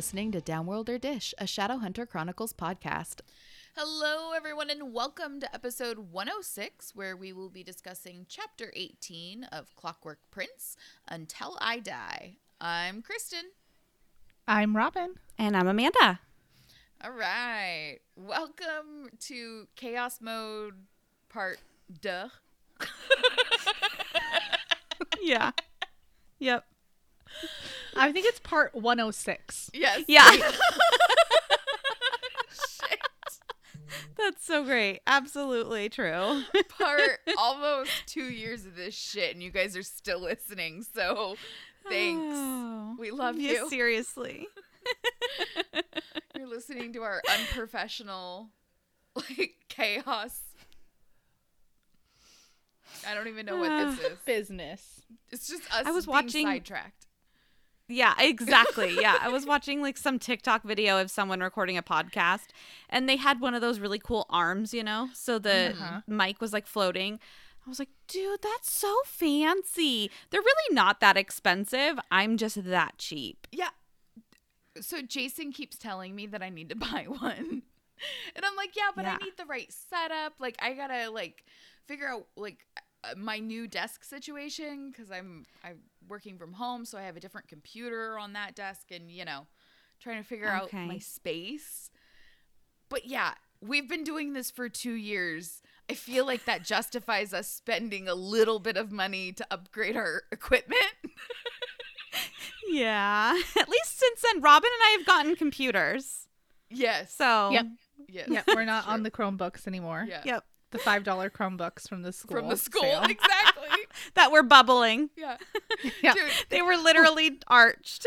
listening to Downworlder Dish, a Shadowhunter Chronicles podcast. Hello, everyone, and welcome to episode 106, where we will be discussing chapter 18 of Clockwork Prince Until I Die. I'm Kristen. I'm Robin. And I'm Amanda. All right. Welcome to Chaos Mode Part Duh. yeah. Yep. I think it's part 106. Yes. Yeah. Shit. That's so great. Absolutely true. Part almost two years of this shit, and you guys are still listening. So thanks. Oh. We love Yeah, you. Seriously. You're listening to our unprofessional, like chaos. I don't even know what this is. Business. It's just us. I was being watching- sidetracked. Yeah, exactly. Yeah. I was watching like some TikTok video of someone recording a podcast and they had one of those really cool arms, you know? So the Uh-huh. mic was like floating. I was like, dude, that's so fancy. They're really not that expensive. I'm just that cheap. Yeah. So Jason keeps telling me that I need to buy one. And I'm like, yeah, but Yeah. I need the right setup. Like I got to like figure out like Uh, my new desk situation cuz I'm I'm working from home, so I have a different computer on that desk and, you know, trying to figure out my space. But yeah, we've been doing this for 2 years. I feel like that justifies us spending a little bit of money to upgrade our equipment. Yeah. At least since then, Robin and I have gotten computers. yes. So, Yep. yes. Yeah, we're not True. on the Chromebooks anymore. Yeah. yep. The $5 Chromebooks from the school. from the school. sale. Exactly. That were bubbling. yeah. Yeah. Dude, They were literally arched.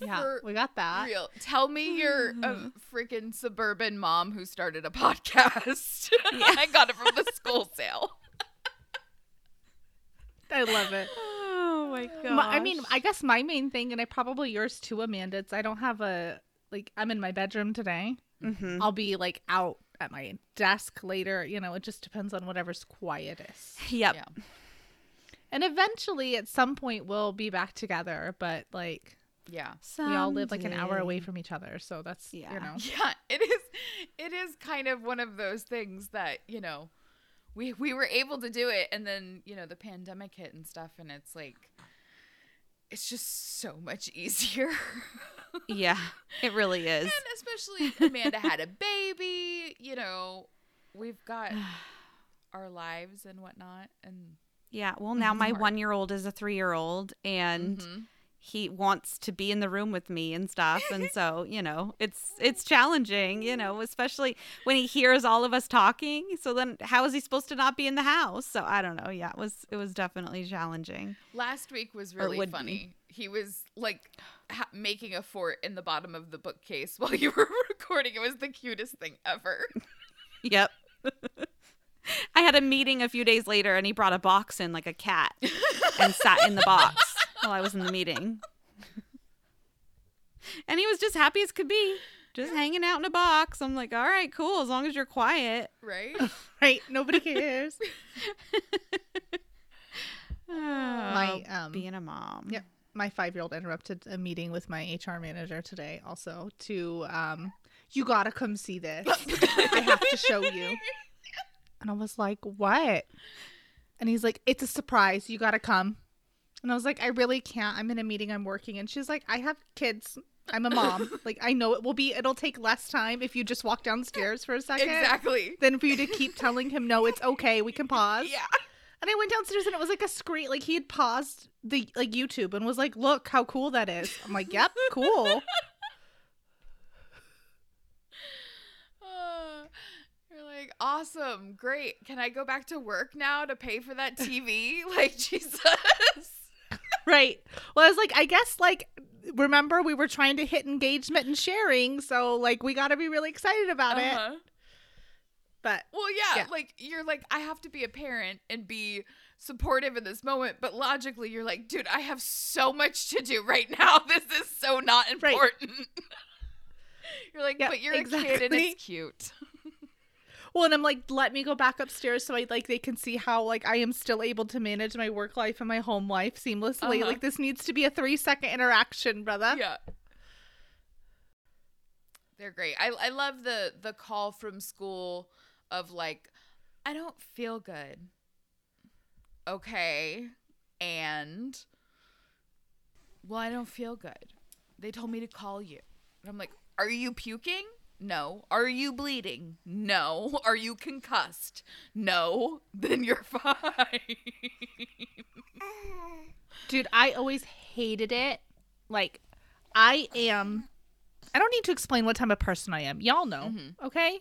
Yeah, for we got that. real. Tell me you're a freaking suburban mom who started a podcast. I got it from the school sale. I love it. Oh my god. I mean, I guess my main thing, and I probably yours too, Amanda, it's I don't have a, like, I'm in my bedroom today. hmm I'll be, like, out at my desk later. You know, it just depends on whatever's quietest. Yep. Yeah. And eventually, at some point, we'll be back together, but, like, Yeah. we all live like an hour away from each other so that's Yeah. you know Yeah, it is it is kind of one of those things that, you know, we we were able to do it and then, you know, the pandemic hit and stuff and it's like it's just so much easier. Yeah, it really is. And especially Amanda had a baby, you know, we've got our lives and whatnot. And Yeah. Well, now my one year old is a three year old and Mhm. He wants to be in the room with me and stuff. And so, you know, it's oh. it's challenging, you know, especially when he hears all of us talking. So then how is he supposed to not be in the house? So I don't know. Yeah, it was it was definitely challenging. last week was really would be. funny. He was like ha- making a fort in the bottom of the bookcase while you were recording. It was the cutest thing ever. Yep. I had a meeting a few days later and he brought a box in like a cat and sat in the box while I was in the meeting. and he was just happy as could be, just hanging out in a box. I'm like, all right, cool, as long as you're quiet. Right? right nobody cares my um, being a mom. Yep. my five-year-old interrupted a meeting with my hr manager today also to um you gotta come see this i have to show you and i was like what and he's like it's a surprise you gotta come and i was like i really can't i'm in a meeting i'm working and she's like i have kids i'm a mom like i know it will be it'll take less time if you just walk downstairs for a second exactly. than for you to keep telling him no it's okay we can pause Yeah. and I went downstairs and it was like a screen, like he had paused the like YouTube and was like, "Look how cool that is." I'm like, "Yep, cool." Uh, you're like, awesome, great. Can I go back to work now to pay for that TV? like, Jesus. right. Well, I was like, I guess like remember we were trying to hit engagement and sharing, so like we got to be really excited about it. Uh-huh. But Well, yeah, Yeah. like you're like, I have to be a parent and be supportive in this moment, but logically, you're like, dude, I have so much to do right now. This is so not Right. important. you're like, Yeah, but you're a kid and it's cute. Well, and I'm like, let me go back upstairs so I like they can see how like I am still able to manage my work life and my home life seamlessly. Uh-huh. Like this needs to be a three second interaction, brother. yeah. They're great. I I love the the call from school of like, I don't feel good. Okay, and well, I don't feel good. They told me to call you. And I'm like, are you puking? No. Are you bleeding? No. Are you concussed? No. Then you're fine. Dude, I always hated it. Like, I am. I don't need to explain what type of person I am. Y'all know, mm-hmm. okay?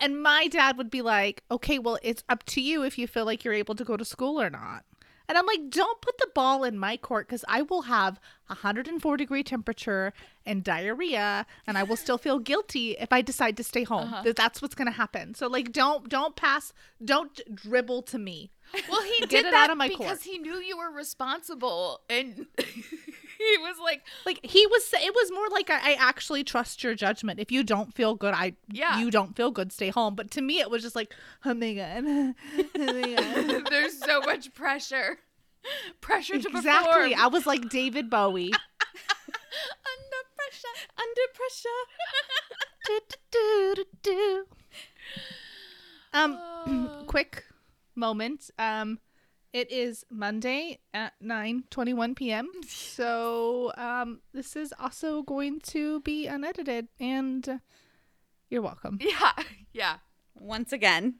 And my dad would be like, okay, well, it's up to you if you feel like you're able to go to school or not. And I'm like, don't put the ball in my court because I will have 104 degree temperature and diarrhea, and I will still feel guilty if I decide to stay home. Uh-huh. That That's what's gonna happen. So like, don't don't pass, don't dribble to me. Well, he did it that out of my because court. he knew you were responsible, and he was like, Like he was, it was more like I, I actually trust your judgment. If you don't feel good, I Yeah. you don't feel good, stay home. But to me, it was just like, oh my god, oh my god. "There's so much pressure, pressure to exactly. perform." I was like David Bowie. Under pressure. Under pressure. do, do, do, do. Um, Oh. quick moment. Um, it is Monday at nine twenty one p.m. So um, this is also going to be unedited, and uh, you're welcome. Yeah, yeah. Once again.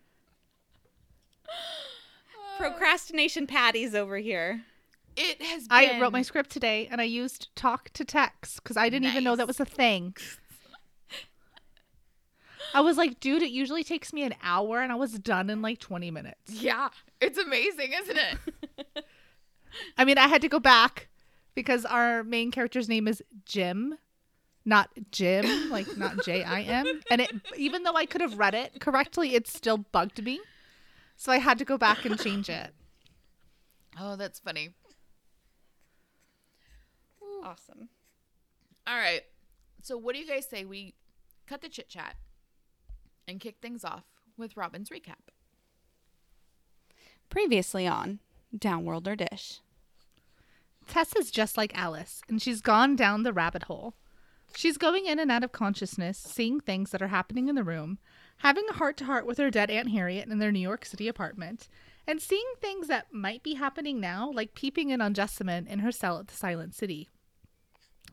Procrastination patties over here. It has. Been, I wrote my script today, and I used talk to text because I didn't even know that was a thing. I was like, dude, it usually takes me an hour, and I was done in like twenty minutes. Yeah, it's amazing, isn't it? I mean, I had to go back because our main character's name is Jem, not Jim, like not J I M. And it, even though I could have read it correctly, it still bugged me. So I had to go back and change it. oh, that's funny. Awesome. All right. So, what do you guys say we cut the chit chat and kick things off with Robin's recap? Previously on Downworlder Dish. Tessa's just like Alice, and she's gone down the rabbit hole. She's going in and out of consciousness, seeing things that are happening in the room, having a heart to heart with her dead Aunt Harriet in their New York City apartment, and seeing things that might be happening now, like peeping in on Jessamine in her cell at the Silent City.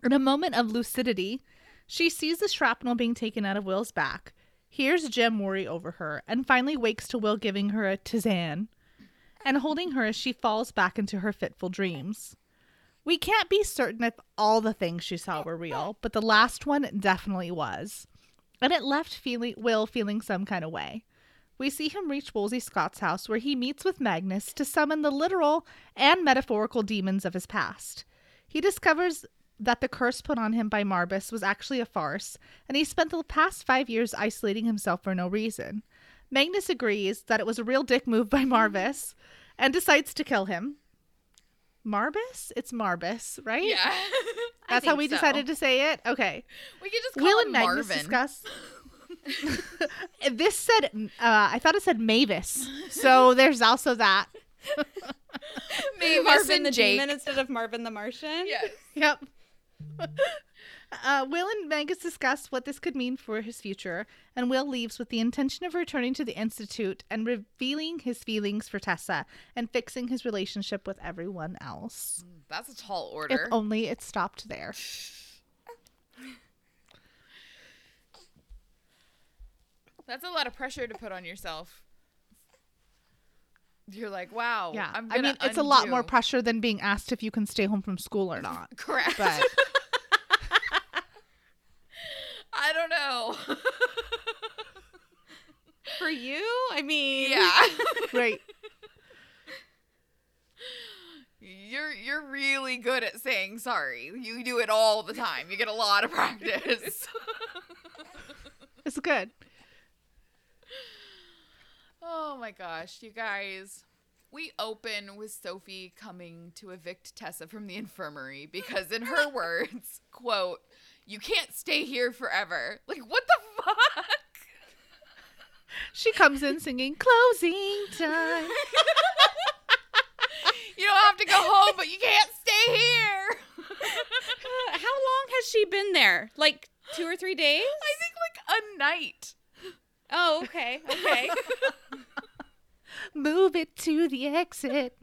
In a moment of lucidity, she sees the shrapnel being taken out of Will's back, hears Jem worry over her, and finally wakes to Will giving her a tisane and holding her as she falls back into her fitful dreams. We can't be certain if all the things she saw were real, but the last one definitely was. And it left feeling Will feeling some kind of way. We see him reach Woolsey Scott's house where he meets with Magnus to summon the literal and metaphorical demons of his past. He discovers that the curse put on him by Marbas was actually a farce, and he spent the past five years isolating himself for no reason. Magnus agrees that it was a real dick move by Marvis and decides to kill him. Marbas? It's Marbas, right? Yeah. That's how we so. decided to say it? Okay. We could just call Will him and Magnus Marvin. discuss. this said, uh, I thought it said Mavis. So there's also that. Mavis Marvin and the Jake. Demon instead of Marvin the Martian. Yes. Yep. Uh, Will and Magnus discuss what this could mean for his future, and Will leaves with the intention of returning to the Institute and revealing his feelings for Tessa and fixing his relationship with everyone else. That's a tall order. If only it stopped there. That's a lot of pressure to put on yourself. You're like, wow. Yeah. I'm I mean, it's a lot more pressure than being asked if you can stay home from school or not. Correct. But I don't know. For you, I mean, yeah. right. You're you're really good at saying sorry. You do it all the time. You get a lot of practice. It's good. oh my gosh, you guys. We open with Sophie coming to evict Tessa from the infirmary because in her words, quote, you can't stay here forever. Like what the fuck? She comes in singing closing time. You don't have to go home, but you can't stay here. How long has she been there? Like two or three days? I think like a night. Oh, okay, okay. Move it to the exit.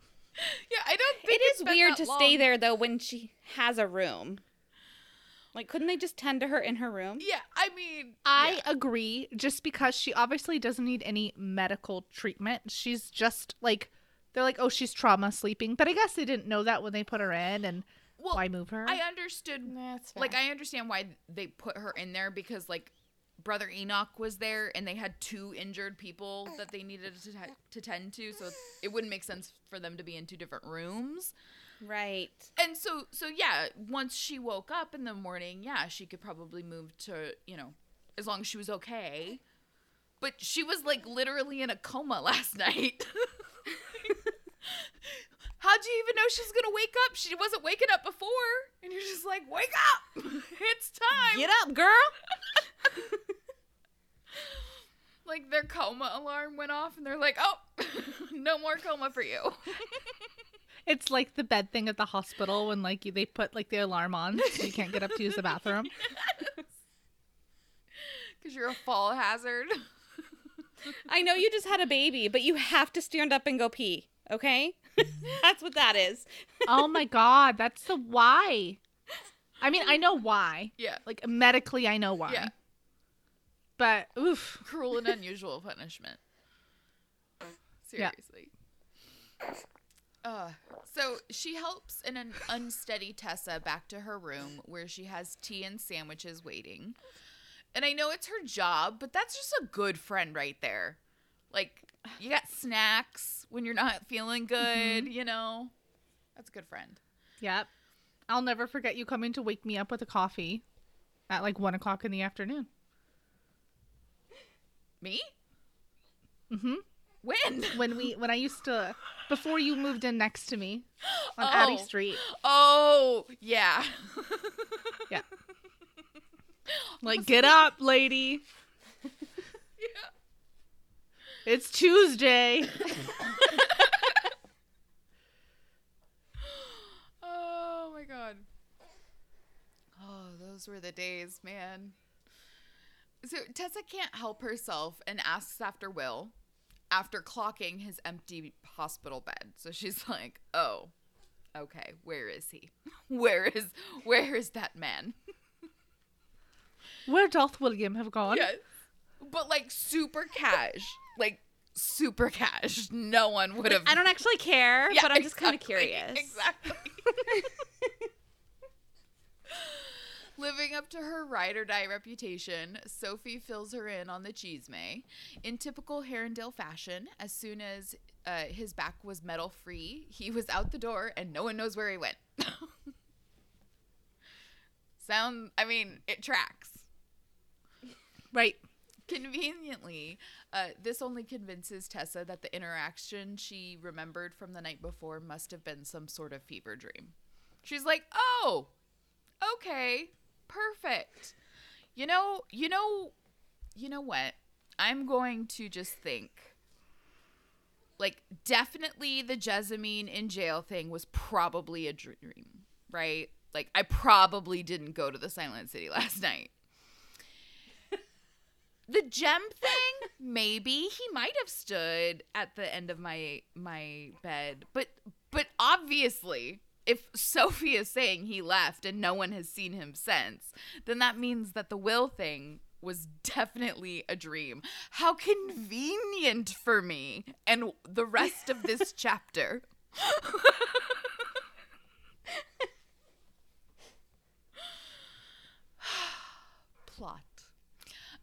Yeah, I don't think it it's been weird that to stay there though when she has a room. Like, couldn't they just tend to her in her room? Yeah, I mean, I yeah. agree, just because she obviously doesn't need any medical treatment. She's just like, they're like, oh, she's trauma sleeping. But I guess they didn't know that when they put her in, and well, why move her? I understood That's like I understand why they put her in there because like brother Enoch was there and they had two injured people that they needed to, t- to tend to so it wouldn't make sense for them to be in two different rooms. Right. And so so yeah, once she woke up in the morning, yeah, she could probably move to, you know, as long as she was okay. But she was like literally in a coma last night. How'd you even know she was gonna wake up? She wasn't waking up before. And you're just like, wake up! it's time. Get up, girl. like their coma alarm went off and they're like, oh, no more coma for you. It's like the bed thing at the hospital when like you, they put like the alarm on so you can't get up to use the bathroom. Because you're a fall hazard. I know you just had a baby, but you have to stand up and go pee. Okay, that's what that is. oh my god, that's the why. I mean, I know why. yeah. Like medically, I know why. Yeah. But oof, Cruel and unusual punishment. Yeah. Uh, so she helps in an, unsteady Tessa back to her room where she has tea and sandwiches waiting. And I know it's her job, but that's just a good friend right there. Like, you got snacks when you're not feeling good, you know? That's a good friend. yep. I'll never forget you coming to wake me up with a coffee at like one o'clock in the afternoon. Me? Mm-hmm. When? When we when I used to before you moved in next to me on Addie Oh. Street. Oh, yeah. Yeah. Like, get up, lady. Yeah. It's Tuesday. Oh my god. Oh, those were the days, man. So Tessa can't help herself and asks after Will after clocking his empty hospital bed. So she's like, "Oh, okay, where is he? Where is where is that man?" Where doth William have gone? Yes. But like super cash. Like super cash. No one would have I don't actually care, Yeah, but I'm just kind of curious. Exactly. Living up to her ride or die reputation, Sophie fills her in on the chisme. In typical Herondale fashion, as soon as uh, his back was metal free, he was out the door and no one knows where he went. Sound, I mean, it tracks. Right. Conveniently, uh, this only convinces Tessa that the interaction she remembered from the night before must have been some sort of fever dream. She's like, "Oh, okay, perfect. You know, you know, you know what? I'm going to just think." Like, definitely the Jessamine in jail thing was probably a dream, right? Like, I probably didn't go to the Silent City last night. The Jem thing, maybe he might have stood at the end of my my bed, but but obviously, if Sophie is saying he left and no one has seen him since, then that means that the will thing was definitely a dream. How convenient for me and the rest of this chapter. Plot.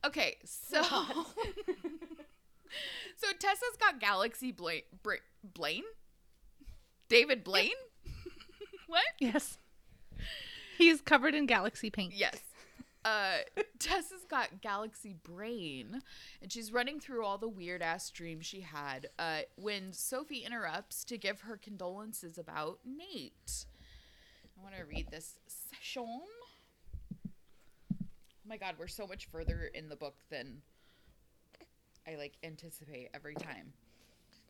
Okay, so so Tessa's got Galaxy Blaine, David Blaine. What? Yes. He's covered in galaxy paint. Yes. Uh, Tessa's got Galaxy Brain, and she's running through all the weird ass dreams she had. Uh, when Sophie interrupts to give her condolences about Nate. I want to read this section. Oh my god, we're so much further in the book than I like anticipate every time.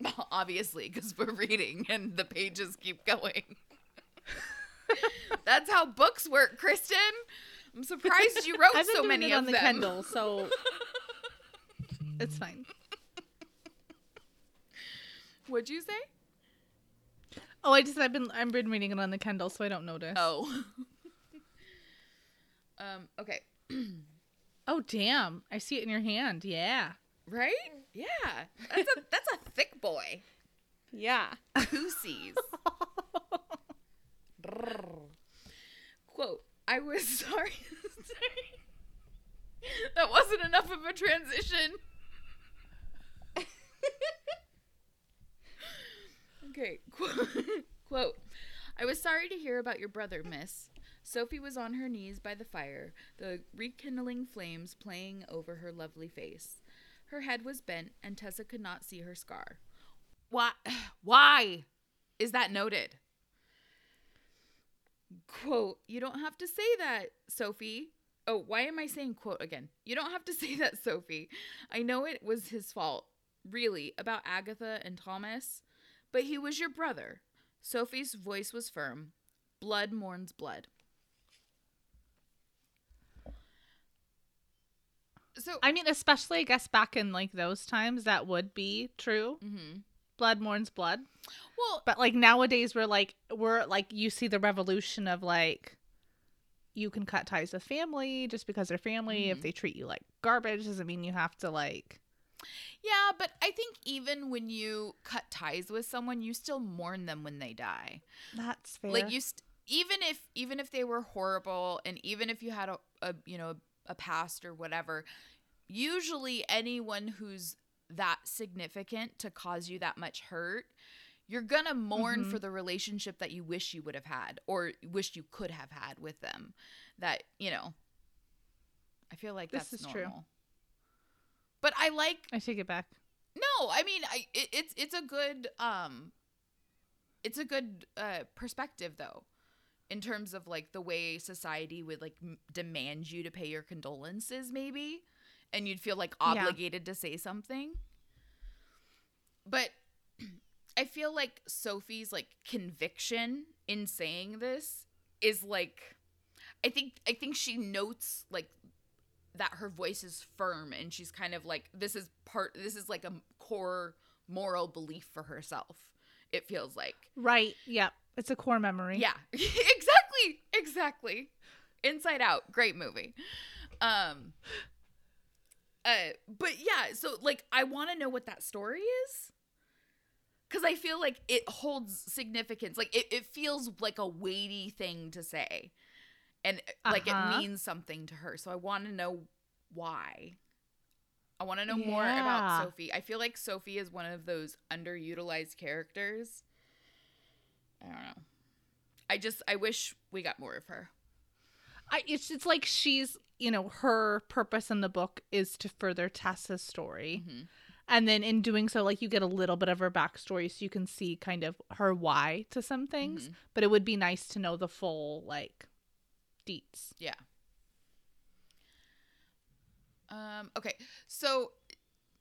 Obviously, because we're reading and the pages keep going. That's how books work, Kristen. I'm surprised you wrote so many it on of the them. Kindle, so It's fine. What'd you say? Oh, I just I've been I've been reading it on the Kindle, so I don't notice. Oh. um. Okay. Oh damn! I see it in your hand. Yeah. Right? Yeah. That's a that's a thick boy. Yeah. Pussies. Brrr. Quote, I was sorry. That wasn't enough of a transition. okay. Quote, quote, I was sorry to hear about your brother, miss. Sophie was on her knees by the fire, the rekindling flames playing over her lovely face. Her head was bent, and Tessa could not see her scar. Why? Why is that noted? Quote, you don't have to say that, Sophie. Oh, why am I saying quote again? You don't have to say that, Sophie. I know it was his fault, really, about Agatha and Thomas, but he was your brother. Sophie's voice was firm. Blood mourns blood. So, I mean, especially I guess back in like those times, that would be true. Mhm. Blood mourns blood. well, But like nowadays, we're like we're like you see the revolution of like you can cut ties with family just because they're family. If Mhm. they treat you like garbage, doesn't mean you have to like. yeah, but I think even when you cut ties with someone, you still mourn them when they die. That's fair. like you st- even if even if they were horrible and even if you had a, a you know a past or whatever usually anyone who's that significant to cause you that much hurt you're gonna mourn Mhm. for the relationship that you wish you would have had or wish you could have had with them that you know i feel like This that's is true. but i like I take it back. no, I mean, I it, it's it's a good um, it's a good uh perspective though, in terms of like the way society would like m- demand you to pay your condolences, maybe, and you'd feel like Yeah. obligated to say something. But I feel like Sophie's like conviction in saying this is like, I think I think she notes like that her voice is firm and she's kind of like this is part this is like a core moral belief for herself it feels like Right. Yep. It's a core memory. yeah exactly exactly inside out great movie um uh but yeah so like i want to know what that story is. Because i feel like it holds significance like it, it feels like a weighty thing to say. And uh, like Uh-huh. it means something to her so i want to know why. I want to know more about sophie. I feel like sophie is one of those underutilized characters. I don't know. I just i wish we got more of her I, it's it's like she's you know her purpose in the book is to further Tessa's story, Mhm. and then in doing so, like you get a little bit of her backstory, so you can see kind of her why to some things. Mhm. But it would be nice to know the full like deets. Yeah. Um, okay, so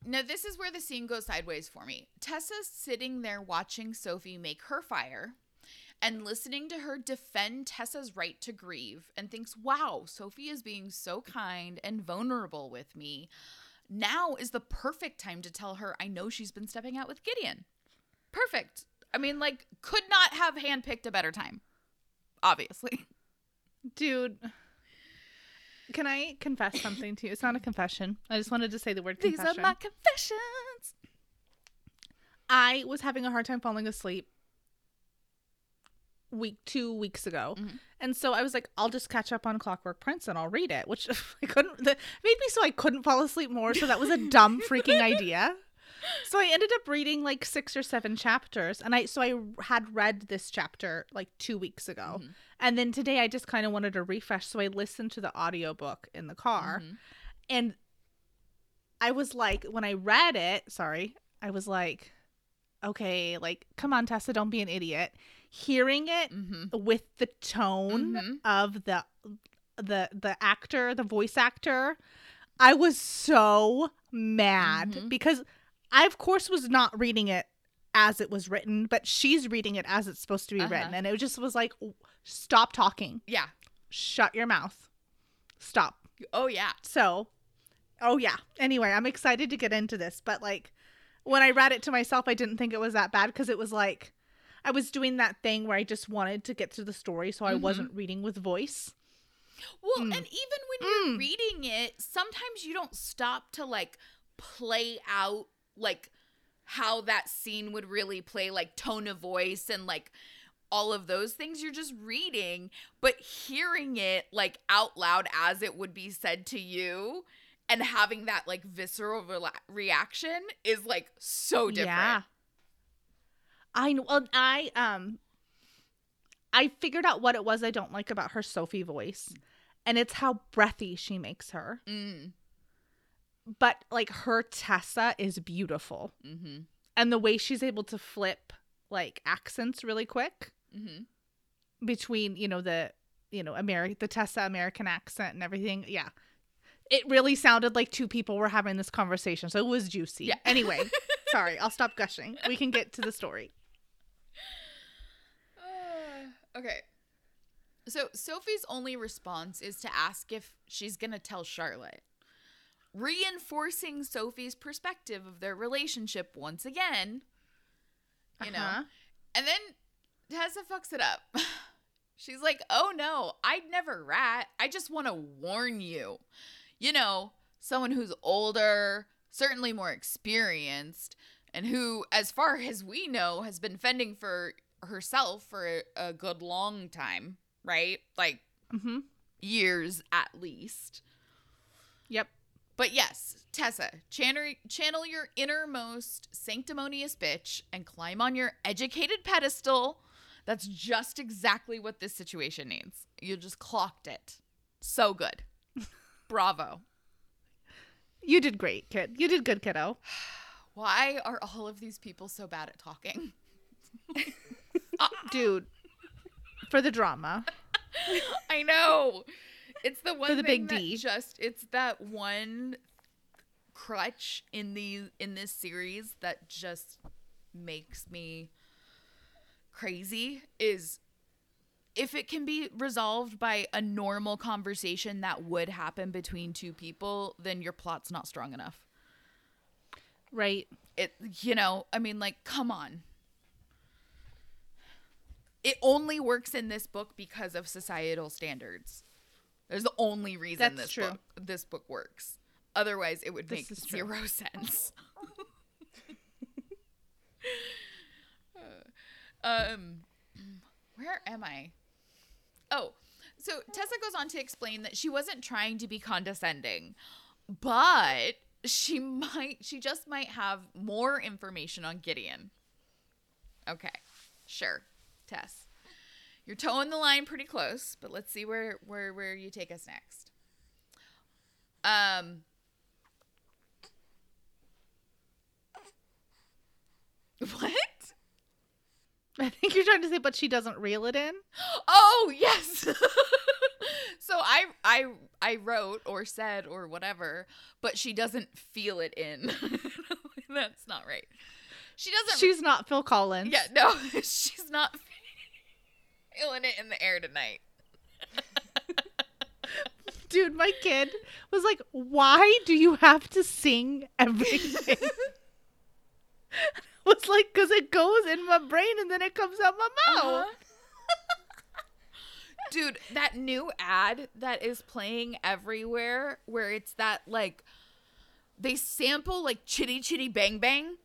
now this is where the scene goes sideways for me. Tessa's sitting there watching Sophie make her fire and listening to her defend Tessa's right to grieve and thinks, wow, Sophie is being so kind and vulnerable with me. Now is the perfect time to tell her I know she's been stepping out with Gideon. Perfect. I mean, like, could not have handpicked a better time. Obviously. Dude, can I confess something to you? It's not a confession. I just wanted to say the word These are my confessions. I was having a hard time falling asleep week two weeks ago, Mhm. and so I was like, I'll just catch up on Clockwork Prince and I'll read it, which I couldn't. That made me so I couldn't fall asleep more. So that was a dumb freaking idea. So I ended up reading like six or seven chapters, and I so I had read this chapter like two weeks ago, Mhm. and then today I just kind of wanted to refresh, so I listened to the audiobook in the car, Mhm. and I was like, when I read it, sorry, I was like, okay, like, come on, Tessa, don't be an idiot. Hearing it Mhm. with the tone Mhm. of the the the actor, the voice actor, I was so mad Mhm. because I of course was not reading it as it was written, but she's reading it as it's supposed to be Uh-huh. written, and it just was like, stop talking, Yeah. shut your mouth, stop. Oh yeah. So Oh yeah. Anyway, I'm excited to get into this, but like when I read it to myself, I didn't think it was that bad because it was like I was doing that thing where I just wanted to get through the story, so I Mhm. wasn't reading with voice. Well, Mm. and even when you're Mm. reading it, sometimes you don't stop to like play out like how that scene would really play, like tone of voice and like all of those things. You're just reading, but hearing it like out loud as it would be said to you and having that like visceral rela- reaction is like so different. Yeah. I know. Well, I um, I figured out what it was I don't like about her Sophie voice, and it's how breathy she makes her. Mm. But like her Tessa is beautiful, Mm-hmm. and the way she's able to flip like accents really quick Mm-hmm. between you know the you know American the Tessa American accent and everything. Yeah. It really sounded like two people were having this conversation, so it was juicy. Yeah. Anyway, sorry, I'll stop gushing. We can get to the story. Uh, okay. So Sophie's only response is to ask if she's going to tell Charlotte, reinforcing Sophie's perspective of their relationship once again. You know? Uh-huh. And then Tessa fucks it up. She's like, oh no, I'd never rat. I just want to warn you. You know, someone who's older, certainly more experienced, and who, as far as we know, has been fending for herself for a, a good long time, right? Like Mm-hmm. years at least. Yep. But yes, Tessa, channel, channel your innermost sanctimonious bitch and climb on your educated pedestal. That's just exactly what this situation needs. You just clocked it. So good. Bravo. You did great, kid. You did good, kiddo. Why are all of these people so bad at talking? Uh, dude, for the drama. I know. It's the one for the big D. just it's that one crutch in the in this series that just makes me crazy is if it can be resolved by a normal conversation that would happen between two people, then your plot's not strong enough. Right. It you know, I mean like come on. It only works in this book because of societal standards. There's the only reason That's this true. book this book works. Otherwise, it would This make is true. zero sense. um, where am I? Oh, so Tessa goes on to explain that she wasn't trying to be condescending, but she might, she just might have more information on Gideon. Okay, sure, Tess. You're towing the line pretty close, but let's see where where where you take us next. Um. What? I think you're trying to say, but she doesn't reel it in. Oh yes. so I I I wrote or said or whatever, but she doesn't feel it in. That's not right. She doesn't. She's not Phil Collins. yeah, no, she's not feeling it in the air tonight. Dude, my kid was like, why do you have to sing everything? was like, because it goes in my brain and then it comes out my mouth. Uh-huh. Dude, that new ad that is playing everywhere where it's that like they sample like chitty chitty bang bang.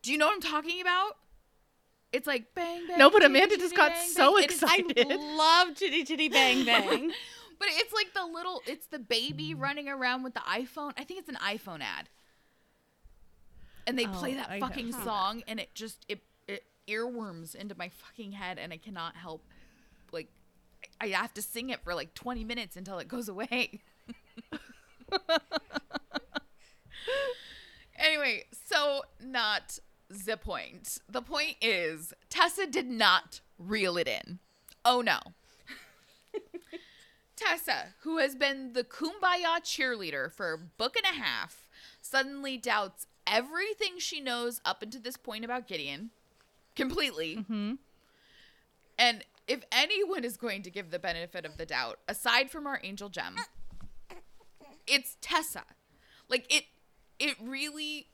Do you know what I'm talking about? It's like bang bang. No, but Amanda chitty, just got bang, so bang. Is- excited. I love Chitty Chitty Bang Bang. But it's like the little it's the baby running around with the iPhone. I think it's an iPhone ad. And they play Oh, that I fucking song and it just it it earworms into my fucking head and I cannot help like I have to sing it for like 20 minutes until it goes away. anyway, so not the point. The point is Tessa did not reel it in. Oh no. Tessa, who has been the kumbaya cheerleader for a book and a half, suddenly doubts everything she knows up until this point about Gideon completely. Mm-hmm. And if anyone is going to give the benefit of the doubt, aside from our angel Jem, it's Tessa. Like it it really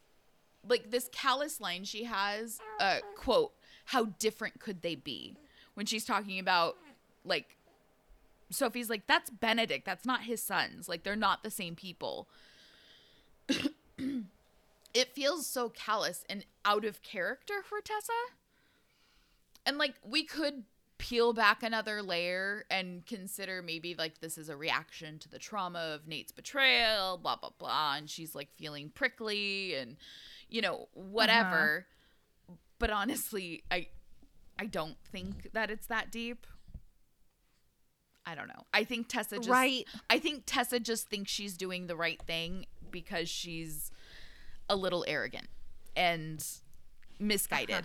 like this callous line she has uh quote how different could they be when she's talking about like Sophie's like that's Benedict that's not his sons like they're not the same people it feels so callous and out of character for Tessa and like we could peel back another layer and consider maybe like this is a reaction to the trauma of Nate's betrayal, blah blah blah, and she's like feeling prickly and you know whatever. Uh-huh. But honestly, I I don't think that it's that deep. I don't know. I think Tessa just Right. I think Tessa just thinks she's doing the right thing because she's a little arrogant and misguided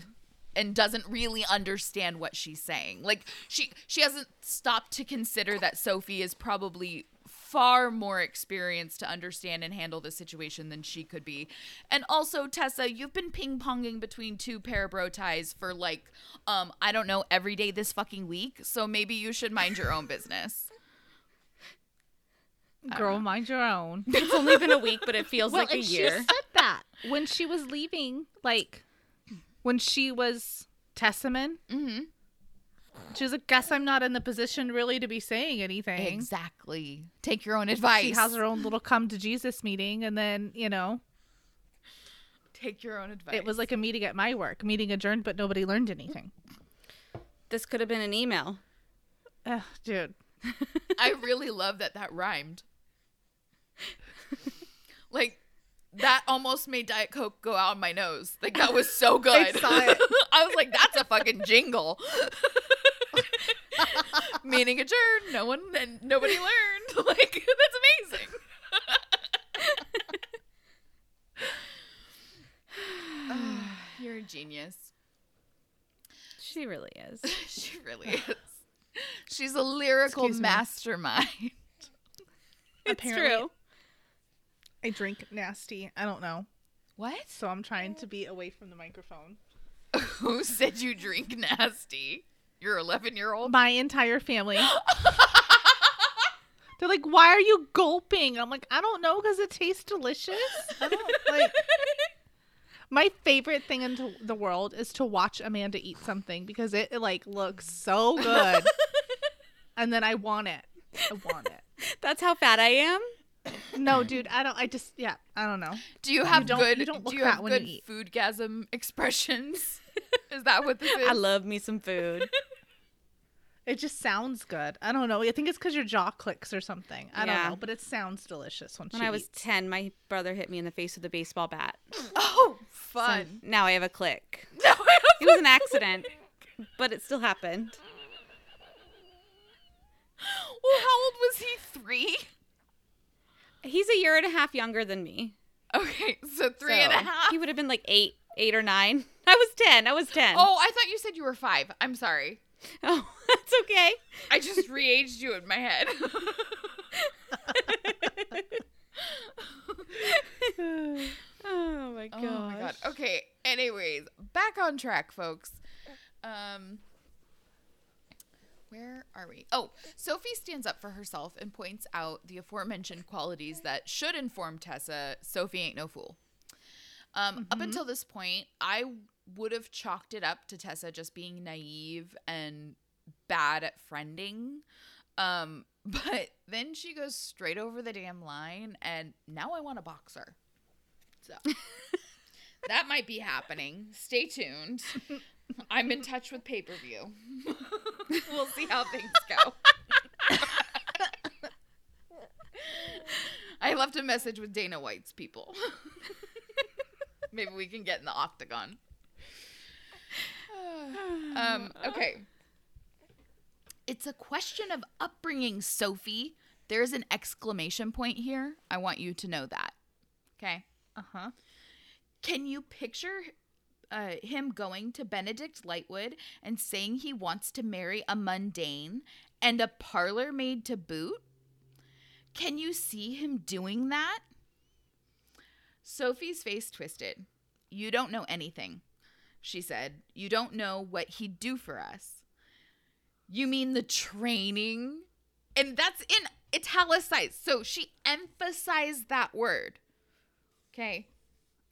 and doesn't really understand what she's saying. Like she she hasn't stopped to consider that Sophie is probably far more experienced to understand and handle the situation than she could be. And also Tessa, you've been ping-ponging between two parabatai for like um I don't know every day this fucking week, so maybe you should mind your own business. Girl, mind your own. It's only been a week, but it feels like a year. She said that when she was leaving, like when she was Testament. Mhm. She was like, "Guess I'm not in the position really to be saying anything." Exactly. Take your own advice. She has her own little come to Jesus meeting, and then you know Take your own advice. it was like a meeting at my work, meeting adjourned, but nobody learned anything. This could have been an email. Ugh, dude, I really love that that rhymed. like that almost made Diet Coke go out of my nose. Like that was so good. saw it. I was like, that's a fucking jingle. Meaning adjourned. No one and nobody learned. Like that's amazing. You're a genius. She really is. She really is. She's a lyrical mastermind. It's Apparently- true. I drink nasty. I don't know, What? so I'm trying to be away from the microphone. Who said you drink nasty? Your 11 year old? My entire family. They're like, "Why are you gulping?" I'm like, "I don't know, because it tastes delicious." I don't like. My favorite thing in the world is to watch Amanda eat something because it, it like looks so good, and then I want it. I want it. That's how fat I am. No, dude, I don't. I just yeah, I don't know. Do you have don't- good? you don't do look you have fat when you good eat. foodgasm expressions? is that what this is? I love me some food. It just sounds good. I don't know. I think it's because your jaw clicks or something. I Yeah. don't know, but it sounds delicious when, When she I was eats. 10, my brother hit me in the face with a baseball bat. Oh, So fun. now I have a click. No, It was an accident, but it still happened. well, how old was he? Three. He's a year and a half younger than me. Okay, so three and a half. He would have been like eight, eight or nine. I was 10. I was 10. Oh, I thought you said you were five. I'm sorry. Oh, that's okay. I just re-aged you in my head. Oh my god. Oh my god. Okay. Anyways, back on track, folks. Um where are we? Oh, Sophie stands up for herself and points out the aforementioned qualities that should inform Tessa Sophie ain't no fool. Um, Up until this point, I would have chalked it up to Tessa just being naive and bad at friending. Um, but then she goes straight over the damn line, and now I want to box her. So that might be happening. Stay tuned. I'm in touch with pay per view. We'll see how things go. I left a message with Dana White's people. Maybe we can get in the octagon. um, okay. It's a question of upbringing, Sophie. There's an exclamation point here. I want you to know that. Okay. Uh huh. Can you picture uh, him going to Benedict Lightwood and saying he wants to marry a mundane and a parlor maid to boot? Can you see him doing that? Sophie's face twisted. You don't know anything, she said. You don't know what he'd do for us. You mean the training? And that's in italicized. So she emphasized that word. Okay.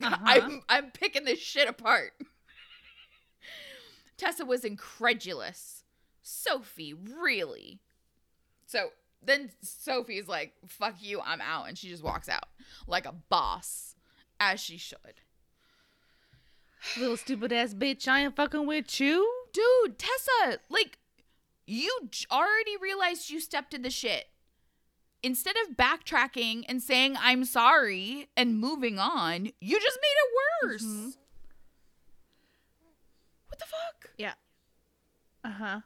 Uh-huh. I'm I'm picking this shit apart. Tessa was incredulous. Sophie, really? So then Sophie's like, fuck you, I'm out. And she just walks out like a boss, as she should. Little stupid ass bitch, I ain't fucking with you. Dude, Tessa, like, you already realized you stepped in the shit. Instead of backtracking and saying, I'm sorry and moving on, you just made it worse. Mhm. What the fuck? Yeah. Uh huh.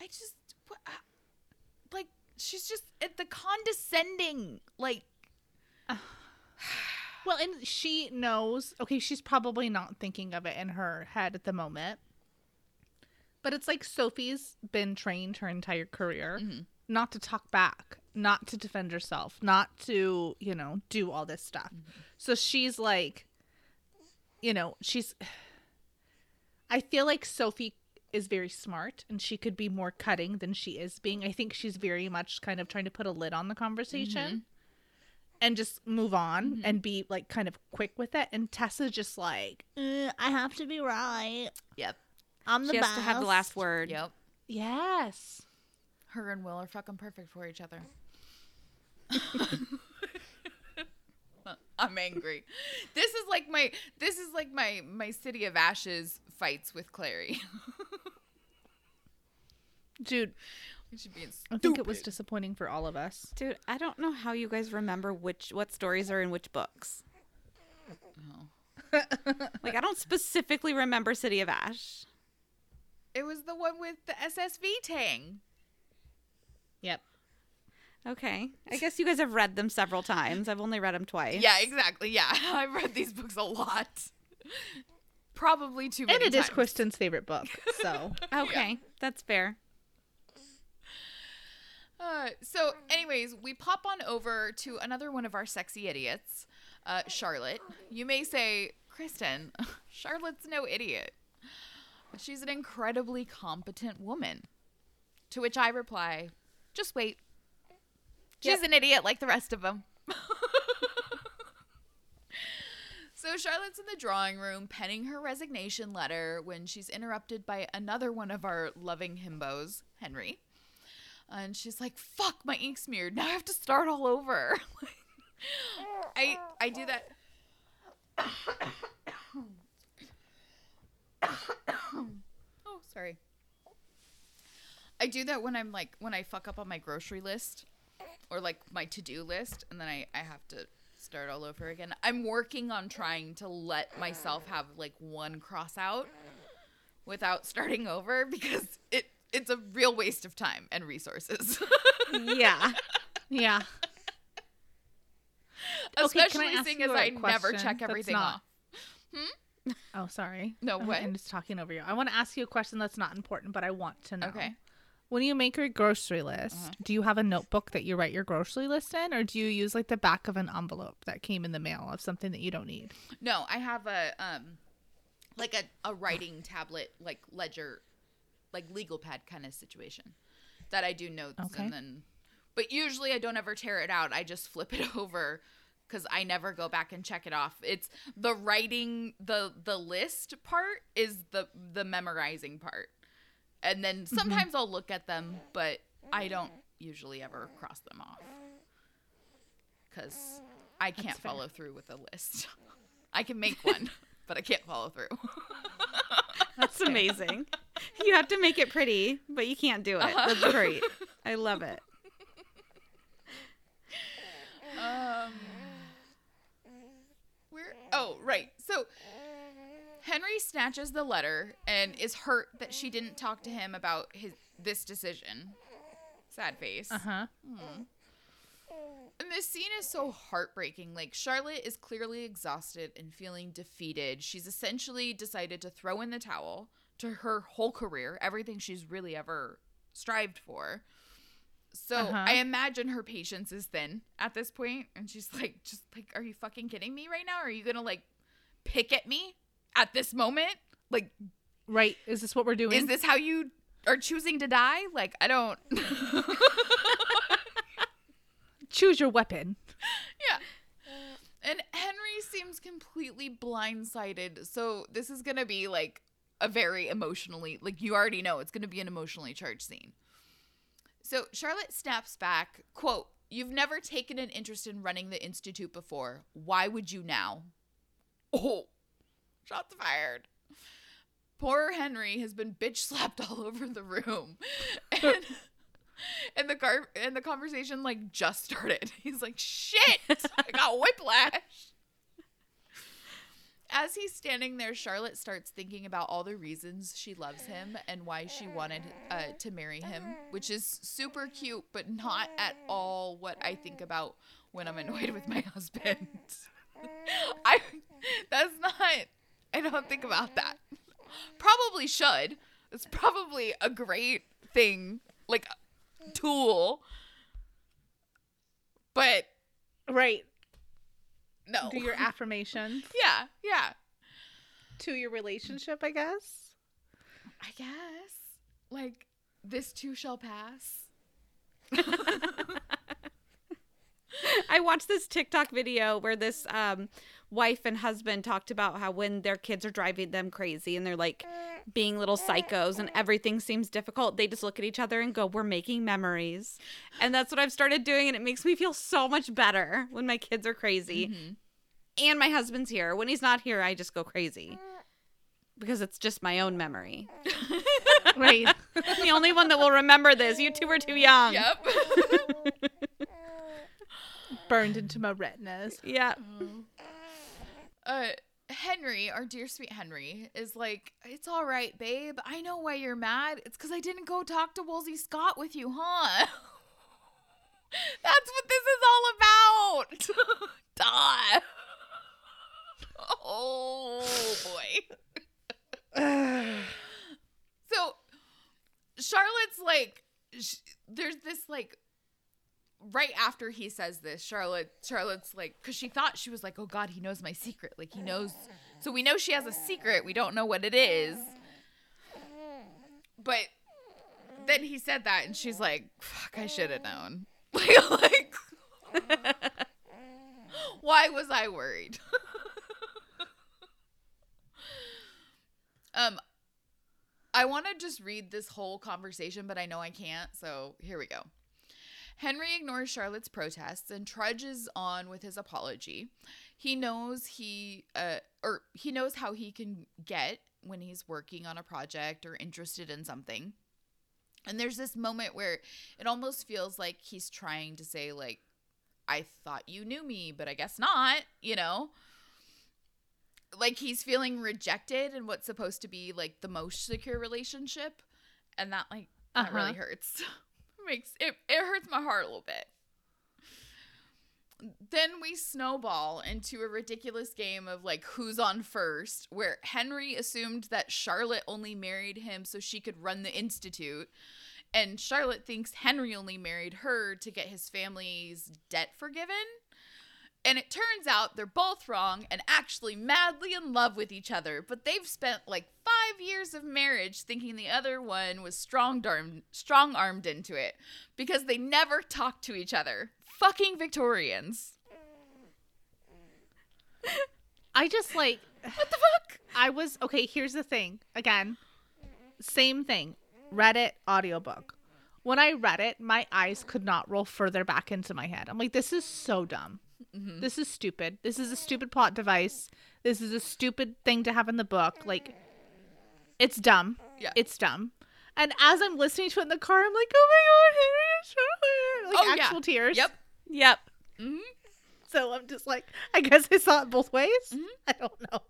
I just, what, uh, like, she's just at the condescending, like, Well, and she knows. Okay, she's probably not thinking of it in her head at the moment. But it's like Sophie's been trained her entire career Mhm. Not to talk back, not to defend herself, not to, you know, do all this stuff. So she's like, you know, she's. I feel like Sophie is very smart and she could be more cutting than she is being. I think she's very much kind of trying to put a lid on the conversation and just move on and be like kind of quick with it. And Tessa's just like, "Uh, I have to be right. yep, I'm the She has to have the last word. yep. Yes. Her and Will are fucking perfect for each other. I'm angry. This is like my this is like my my City of Ashes fights with Clary. Dude, She being I think it was disappointing for all of us. Dude, I don't know how you guys remember which what stories are in which books. Oh. Like I don't specifically remember City of Ash. It was the one with the SSV Tang. Yep. Okay. I guess you guys have read them several times. I've only read them twice. Yeah, exactly. Yeah, I've read these books a lot. Probably too many. And it is times. Kristen's favorite book. So, Okay. That's fair. Uh, so, anyways, we pop on over to another one of our sexy idiots, uh, Charlotte. You may say, Kristen, Charlotte's no idiot. She's an incredibly competent woman. To which I reply, just wait. She's an idiot like the rest of them. so Charlotte's in the drawing room penning her resignation letter when she's interrupted by another one of our loving himbos, Henry. And she's like, "Fuck, my ink smeared. Now I have to start all over." I I do that. oh, sorry. I do that when I'm like when I fuck up on my grocery list or like my to-do list and then I I have to start all over again. I'm working on trying to let myself have like one cross out without starting over because it it's a real waste of time and resources. Yeah. yeah. Okay, Especially ask seeing as I never check everything not- off. Hmm? Oh, sorry. No, what? I'm just talking over you. I want to ask you a question that's not important, but I want to know. Okay. When you make your grocery list, Uh-huh. do you have a notebook that you write your grocery list in, or do you use like the back of an envelope that came in the mail of something that you don't need? No, I have a um like a, a writing tablet like ledger like legal pad kind of situation that I do notes Okay. and then but usually I don't ever tear it out. I just flip it over cuz I never go back and check it off. It's the writing the the list part is the the memorizing part. And then Mm-hmm. sometimes I'll look at them, but I don't usually ever cross them off. Cuz I can't fair. follow through with a list. I can make one, but I can't follow through. That's amazing. You have to make it pretty, but you can't do it. Uh-huh. That's great. I love it. Um, where? Oh, right. So Henry snatches the letter and is hurt that she didn't talk to him about his this decision. Sad face. Uh huh. And this scene is so heartbreaking. Like, Charlotte is clearly exhausted and feeling defeated. She's essentially decided to throw in the towel to her whole career, everything she's really ever strived for. So Uh-huh. I imagine her patience is thin at this point, and she's like, just like, are you fucking kidding me right now? Are you gonna like pick at me at this moment? Like, Right. Is this what we're doing? is this how you are choosing to die? Like, I don't. choose your weapon. Yeah. Uh, and Henry seems completely blindsided. So this is going to be like a very emotionally, like you already know, it's going to be an emotionally charged scene. So Charlotte snaps back, quote, You've never taken an interest in running the Institute before. Why would you now? Oh, shots fired. Poor Henry has been bitch slapped all over the room. And, and the car and the conversation like just started. He's like, shit, I got whiplash. As he's standing there, Charlotte starts thinking about all the reasons she loves him and why she wanted uh, to marry him, which is super cute, but not at all what I think about when I'm annoyed with my husband. I that's not I don't think about that. Probably should. It's probably a great thing, like tool. But Right. no. Do your affirmations yeah, yeah. to your relationship, I guess. I guess. Like this too shall pass. I watched this TikTok video where this um, wife and husband talked about how when their kids are driving them crazy and they're like being little psychos and everything seems difficult, they just look at each other and go, We're making memories. And that's what I've started doing. And it makes me feel so much better when my kids are crazy. Mm-hmm. And my husband's here. When he's not here, I just go crazy because it's just my own memory. Right. I'm the only one that will remember this. You two are too young. Yep. Burned into my retinas. Yeah. Oh. Uh Henry, our dear sweet Henry, is like, It's all right, babe. I know why you're mad. It's because I didn't go talk to Woolsey Scott with you, huh? That's what this is all about. Duh. Oh boy. so Charlotte's like, sh- there's this like right after he says this, Charlotte Charlotte's like cuz she thought she was like, "Oh god, he knows my secret." Like he knows. So we know she has a secret. We don't know what it is. But then he said that and she's like, "Fuck, I should have known." like Why was I worried? um I want to just read this whole conversation, but I know I can't, so here we go. Henry ignores Charlotte's protests and trudges on with his apology. He knows he uh or he knows how he can get when he's working on a project or interested in something. And there's this moment where it almost feels like he's trying to say like I thought you knew me, but I guess not, you know? Like he's feeling rejected in what's supposed to be like the most secure relationship and that like that Uh-huh. really hurts. Makes it it hurts my heart a little bit. Then we snowball into a ridiculous game of like who's on first, where Henry assumed that Charlotte only married him so she could run the institute, and Charlotte thinks Henry only married her to get his family's debt forgiven. And it turns out they're both wrong and actually madly in love with each other, but they've spent like five years of marriage thinking the other one was strong armed into it because they never talked to each other. Fucking Victorians. I just like What the fuck? I was okay, here's the thing. Again, same thing. Reddit audiobook. When I read it, my eyes could not roll further back into my head. I'm like, this is so dumb. Mm-hmm. This is stupid. This is a stupid plot device. This is a stupid thing to have in the book. Like, it's dumb. Yeah. It's dumb. And as I'm listening to it in the car, I'm like, oh my god, Henry and Charlotte. Like Oh, yeah. actual tears. Yep. Yep. hmm So I'm just like, I guess I saw it both ways. Mhm. I don't know.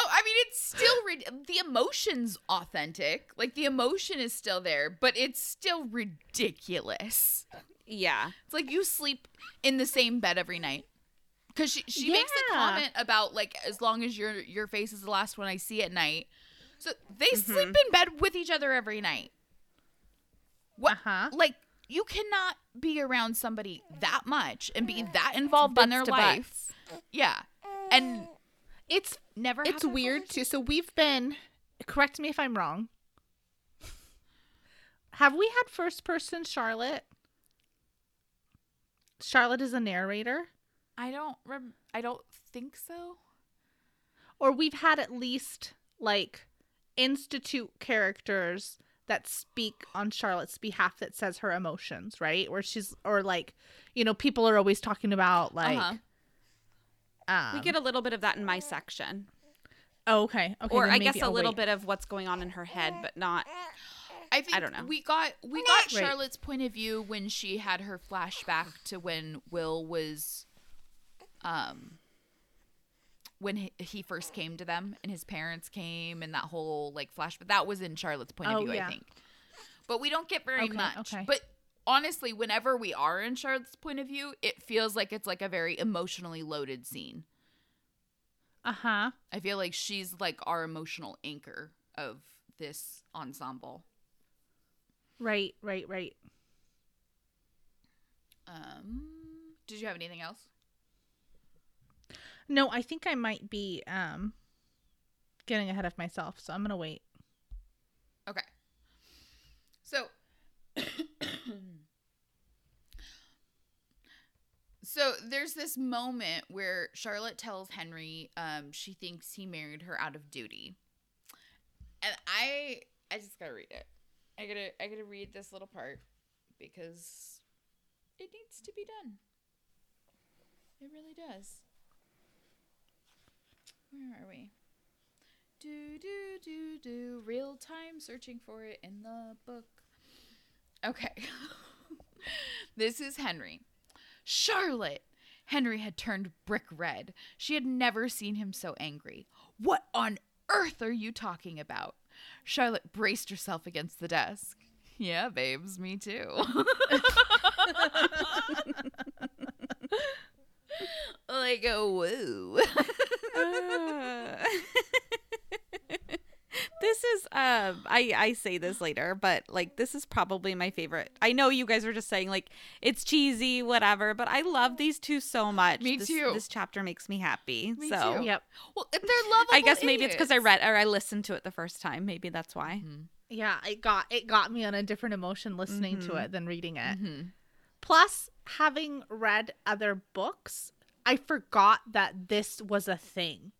Oh, I mean, it's still rid- the emotion's authentic. Like the emotion is still there, but it's still ridiculous. Yeah. It's like you sleep in the same bed every night. Cause she, she makes a comment about like as long as your your face is the last one I see at night. So they Mm-hmm. sleep in bed with each other every night. What Uh-huh. like you cannot be around somebody that much and be that involved in their life. butts. Yeah. And It's never it's weird too. So we've been correct me if I'm wrong. Have we had first person Charlotte? Charlotte is a narrator? I don't rem- I don't think so. Or we've had at least like institute characters that speak on Charlotte's behalf that says her emotions, right? Where she's or like, you know, people are always talking about like Uh-huh. Um, we get a little bit of that in my section. oh, okay. Okay. or I guess maybe a I'll little wait. bit of what's going on in her head, but not. I think I don't know. We got we got Right. Charlotte's point of view when she had her flashback to when Will was um when he, he first came to them and his parents came and that whole like flashback that was in Charlotte's point Oh, of view yeah. I think. But we don't get very Okay, much. okay. But honestly, whenever we are in Charlotte's point of view, it feels like it's like a very emotionally loaded scene. Uh-huh. I feel like she's like our emotional anchor of this ensemble. Right, right, right. Um, did you have anything else? No, I think I might be um getting ahead of myself, so I'm gonna wait. Okay. So there's this moment where Charlotte tells Henry um, she thinks he married her out of duty, and I I just gotta read it. I gotta I gotta read this little part because it needs to be done. It really does. Where are we? Do do do do real time searching for it in the book. Okay. this is Henry. Charlotte. Henry had turned brick red. She had never seen him so angry. What on earth are you talking about? Charlotte braced herself against the desk. Yeah, babes, me too. like, oh, whoa. this is um I I say this later, but like this is probably my favorite. I know you guys were just saying like it's cheesy, whatever, but I love these two so much. Me this, too. This chapter makes me happy. Me so too. Yep. Well, they're lovable. I guess maybe it's because I read or I listened to it the first time. Maybe that's why. Yeah, it got it got me on a different emotion listening to Mhm. it than reading it. Mhm. Plus, having read other books, I forgot that this was a thing.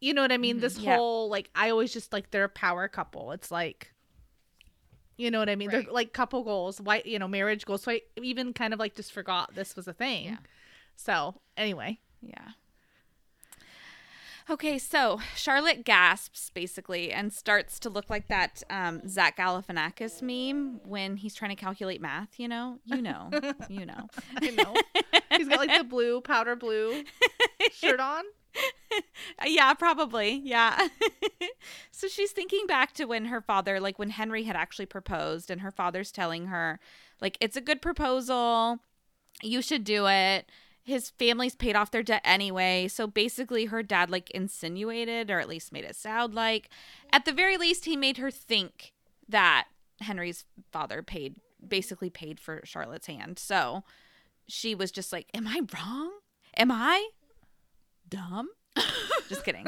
You know what I mean? This Yeah. whole like I always just like they're a power couple. It's like you know what I mean? Right. They're like couple goals, why you know, marriage goals. So I even kind of like just forgot this was a thing. Yeah. So anyway. Yeah. Okay, so Charlotte gasps basically and starts to look like that um, Zach Galifianakis meme when he's trying to calculate math. You know, you know, you know. I know. He's got like the blue, powder blue shirt on. yeah, probably. Yeah. so she's thinking back to when her father, like when Henry had actually proposed, and her father's telling her, like, it's a good proposal. You should do it. His family's paid off their debt anyway. So basically, her dad, like, insinuated, or at least made it sound like, at the very least, he made her think that Henry's father paid, basically paid for Charlotte's hand. So she was just like, Am I wrong? Am I dumb? just kidding.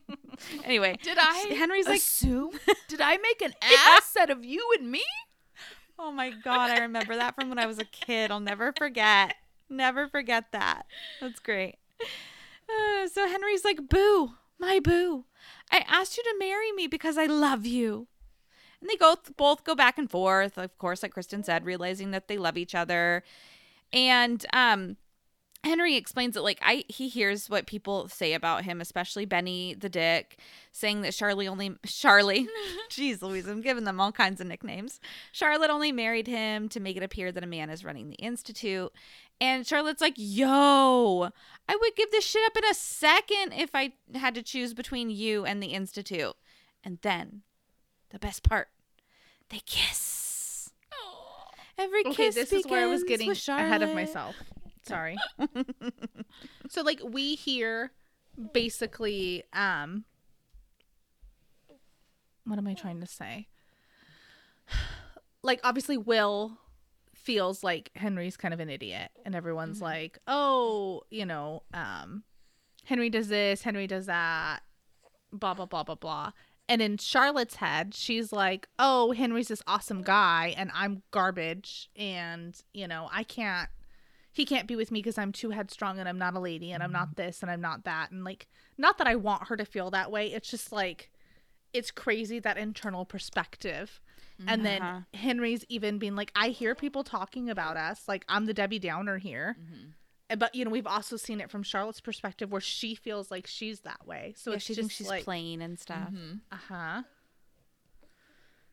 anyway, Did I Henry's like, assume? Did I make an ass out of you and me? oh my god, I remember that from when I was a kid. I'll never forget. Never forget that. That's great. Uh, so Henry's like, "Boo, my boo, I asked you to marry me because I love you." And they go both go back and forth, of course, like Kristen said, realizing that they love each other. And um Henry explains it like I he hears what people say about him, especially Benny the Dick, saying that Charlie only Charlie, jeez Louise, I'm giving them all kinds of nicknames. Charlotte only married him to make it appear that a man is running the institute, and Charlotte's like, "Yo, I would give this shit up in a second if I had to choose between you and the institute." And then, the best part, they kiss. Every Okay, kiss this is where I was getting ahead of myself. Sorry. so like we hear basically um what am I trying to say? Like obviously Will feels like Henry's kind of an idiot and everyone's like, "Oh, you know, um Henry does this, Henry does that, blah blah blah blah blah." and in Charlotte's head, she's like, "Oh, Henry's this awesome guy, and I'm garbage, and you know, I can't. He can't be with me because I'm too headstrong, and I'm not a lady, and I'm not this, and I'm not that, and like, not that I want her to feel that way. It's just like, it's crazy that internal perspective." And then Uh-huh. Henry's even being like, I hear people talking about us. Like, I'm the Debbie Downer here. Uh, But, you know, we've also seen it from Charlotte's perspective where she feels like she's that way. So yeah, it's she just thinks she's like, plain and stuff. uh huh.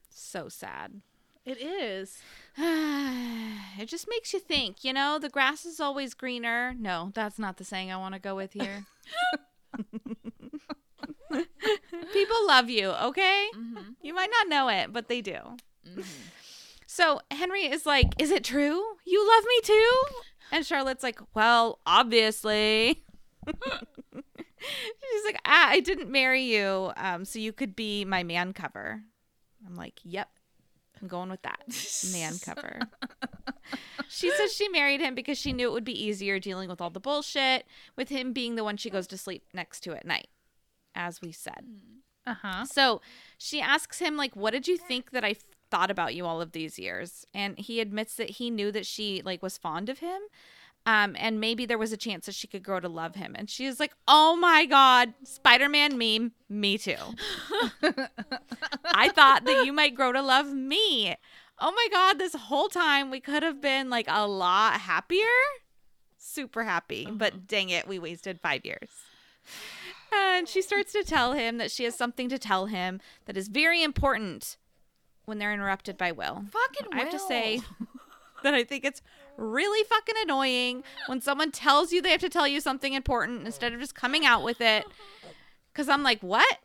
So sad. It is. it just makes you think, you know, the grass is always greener. No, that's not the saying I want to go with here. People love you, okay? Mm-hmm. You might not know it, but they do. So Henry is like, Is it true? You love me too? And Charlotte's like, Well, obviously. She's like, ah, I didn't marry you um, so you could be my man cover. I'm like, Yep, I'm going with that. Man cover. she says she married him because she knew it would be easier dealing with all the bullshit, with him being the one she goes to sleep next to at night, as we said. Uh huh. So she asks him, like, what did you think that I f- thought about you all of these years? And he admits that he knew that she like was fond of him. Um, and maybe there was a chance that she could grow to love him. And she is like, Oh my god, Spider-Man meme, me too. I thought that you might grow to love me. Oh my god, this whole time we could have been like a lot happier. Super happy. But dang it, we wasted five years. And she starts to tell him that she has something to tell him that is very important when they're interrupted by Will. Fucking I have to say that I think it's really fucking annoying when someone tells you they have to tell you something important instead of just coming out with it. Cause I'm like, what?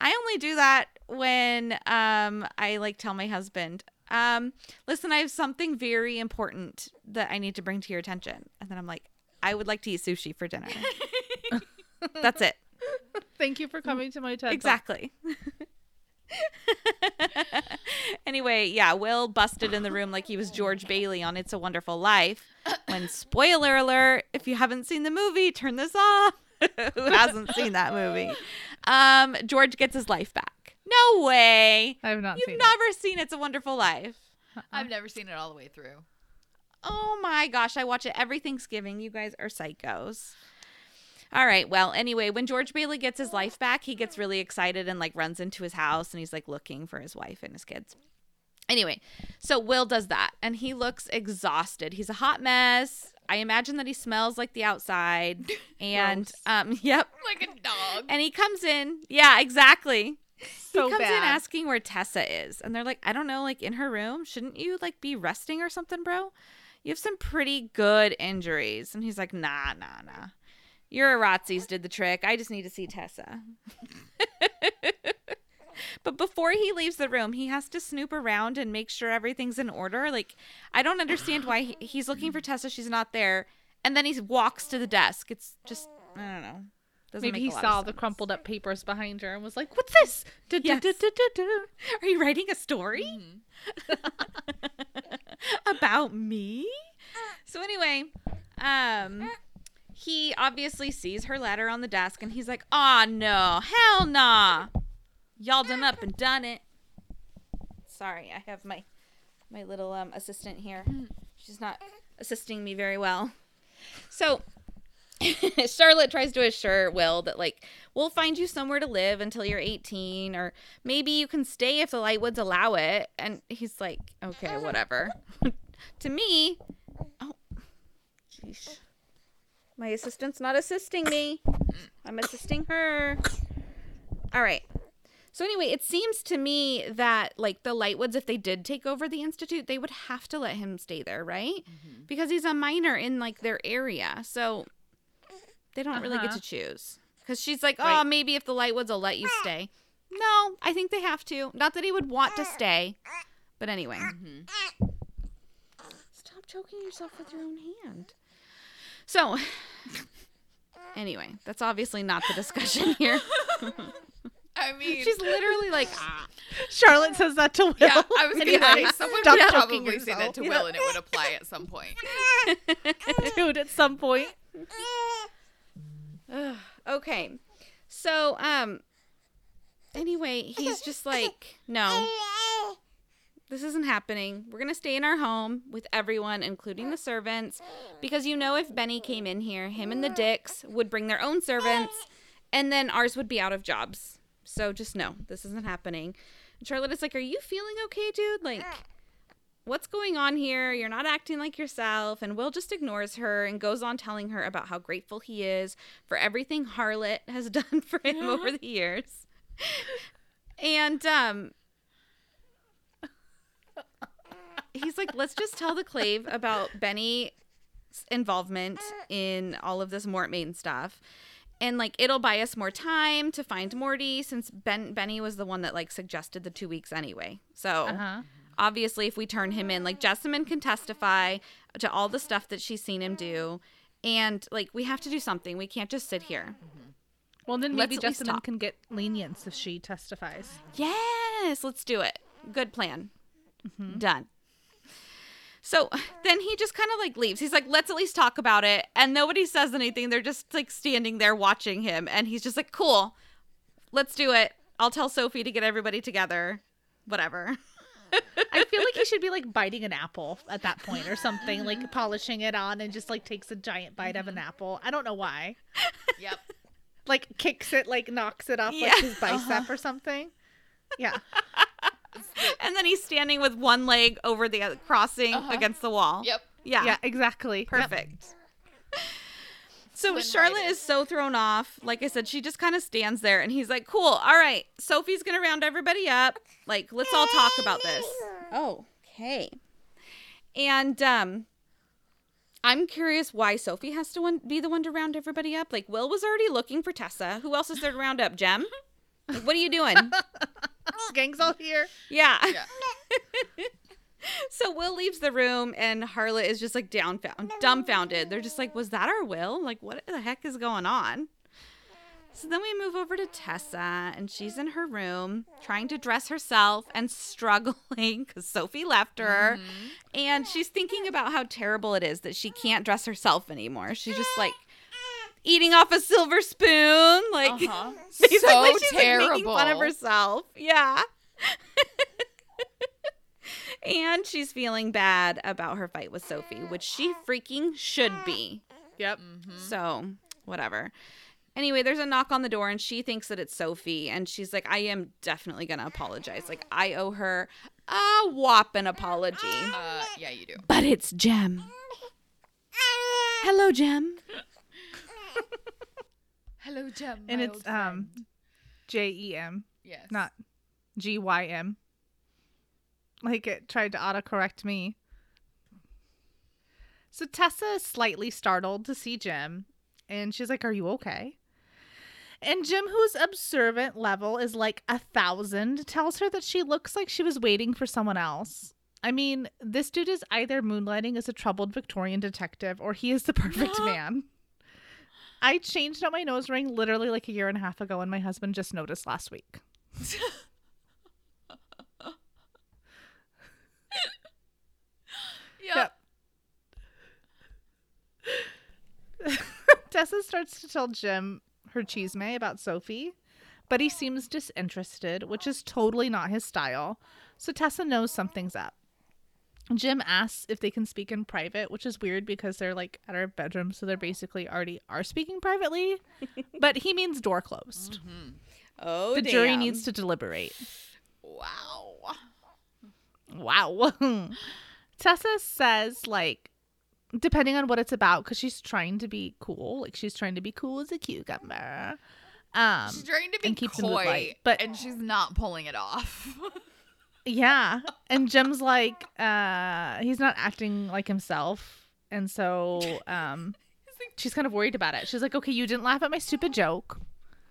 I only do that when um I like tell my husband, um, listen, I have something very important that I need to bring to your attention. And then I'm like, I would like to eat sushi for dinner. That's it. Thank you for coming to my TED Talk. Exactly. anyway, yeah, Will busted in the room like he was George Bailey on It's a Wonderful Life. When, spoiler alert, if you haven't seen the movie, turn this off. Who hasn't seen that movie? Um, George gets his life back. No way. I have not You've seen never seen It's a Wonderful Life. I've never seen it all the way through. Oh my gosh, I watch it every Thanksgiving. You guys are psychos. All right. Well, anyway, when George Bailey gets his life back, he gets really excited and like runs into his house and he's like looking for his wife and his kids. Anyway, so Will does that and he looks exhausted. He's a hot mess. I imagine that he smells like the outside. And um yep. Like a dog. And he comes in. Yeah, exactly So he comes bad. in asking where Tessa is, and they're like, I don't know, like in her room. Shouldn't you like be resting or something, bro? You have some pretty good injuries. And he's like, Nah, nah, nah. Your iratzes did the trick. I just need to see Tessa. but before he leaves the room, he has to snoop around and make sure everything's in order. Like, I don't understand why he, he's looking for Tessa. She's not there. And then he walks to the desk. It's just, I don't know. Doesn't Maybe make he saw the crumpled up papers behind her and was like, "What's this?" Du- Yes. du- du-. Are you writing a story about me? So anyway, um he obviously sees her letter on the desk and he's like, "Oh no, hell nah. Y'all done up and done it." Sorry, I have my my little um assistant here. She's not assisting me very well. So Charlotte tries to assure Will that like we'll find you somewhere to live until you're 18 or maybe you can stay if the Lightwoods allow it and he's like okay whatever. to me, oh jeez. My assistant's not assisting me. I'm assisting her. All right. So anyway, it seems to me that like the Lightwoods, if they did take over the institute, they would have to let him stay there, right? Because he's a minor in like their area, so they don't really get Uh-huh. to choose. Because she's like, oh, Right. maybe if the Lightwoods will let you stay. No, I think they have to. Not that he would want to stay, but anyway. Stop choking yourself with your own hand. So, anyway, that's obviously not the discussion here. I mean, She's literally like, ah. Charlotte says that to Will. yeah, I was gonna Anyway, say someone stop would choking probably say that to Will, and it would apply at some point. Dude, at some point. okay. So, um, anyway, he's just like, no, this isn't happening. We're going to stay in our home with everyone, including the servants, because you know, if Benny came in here, him and the Dicks would bring their own servants, and then ours would be out of jobs. So just no, this isn't happening. And Charlotte is like, Are you feeling okay, dude? Like, what's going on here? You're not acting like yourself. And Will just ignores her and goes on telling her about how grateful he is for everything Harlot has done for him over the years. And um he's like, let's just tell the Clave about Benny's involvement in all of this Mortmain stuff. And like it'll buy us more time to find Morty since Ben Benny was the one that like suggested the two weeks anyway. So Uh-huh. obviously if we turn him in like jessamine can testify to all the stuff that she's seen him do and like we have to do something we can't just sit here Well, then Let's maybe Jessamine can get lenience if she testifies. yes let's do it good plan Mm-hmm. done so then he just kind of like leaves he's like let's at least talk about it and nobody says anything they're just like standing there watching him and he's just like cool let's do it i'll tell sophie to get everybody together whatever I feel like he should be like biting an apple at that point or something, like polishing it on and just like takes a giant bite of an mm-hmm. apple. I don't know why. Yep. Like kicks it, like knocks it off Yeah. like his bicep uh-huh. or something. Yeah. and then he's standing with one leg over the other, crossing Uh-huh. against the wall. Yep. Yeah. Yeah, exactly. Yep. Perfect. So Twin Charlotte riders. is so thrown off. Like I said, she just kind of stands there and he's like, cool. All right. Sophie's going to round everybody up. Like, let's all talk about this. Oh, okay. And um, I'm curious why Sophie has to one- be the one to round everybody up. Like, Will was already looking for Tessa. Who else is there to round up? Jem? Like, what are you doing? Gang's all here. Yeah. Yeah. So Will leaves the room and Harlot is just like downfound, dumbfounded. They're just like, "Was that our Will? Like, what the heck is going on?" So then we move over to Tessa, and she's in her room trying to dress herself and struggling because Sophie left her, mm-hmm. and she's thinking about how terrible it is that she can't dress herself anymore. She's just like eating off a silver spoon, like Uh-huh. basically so she's terrible. like making fun of herself. Yeah. and she's feeling bad about her fight with Sophie, which she freaking should be. Yep. So, whatever. Anyway, there's a knock on the door and she thinks that it's Sophie and she's like, I am definitely going to apologize. Like, I owe her a whopping apology. Uh, yeah, you do. But it's Jem. Hello, Jem. Hello, Jem. And it's um. J E M, yes, not G Y M. Like it tried to autocorrect me. So Tessa is slightly startled to see Jem, and she's like, Are you okay? And Jem, whose observant level is like a thousand, tells her that she looks like she was waiting for someone else. I mean, this dude is either moonlighting as a troubled Victorian detective or he is the perfect man. I changed out my nose ring literally like a year and a half ago, and my husband just noticed last week. Yep. Tessa starts to tell Jem her chisme about Sophie, but he seems disinterested, which is totally not his style. So Tessa knows something's up. Jem asks if they can speak in private, which is weird because they're like at our bedroom, so they're basically already are speaking privately. but he means door closed. Oh, the jury needs to deliberate. Wow. Wow. Tessa says, like, depending on what it's about, because she's trying to be cool. Like, she's trying to be cool as a cucumber. Um, She's trying to be and keeps in coy, but- and she's not pulling it off. yeah. And Jem's like, uh, he's not acting like himself. And so, um, she's kind of worried about it. She's like, okay, you didn't laugh at my stupid joke.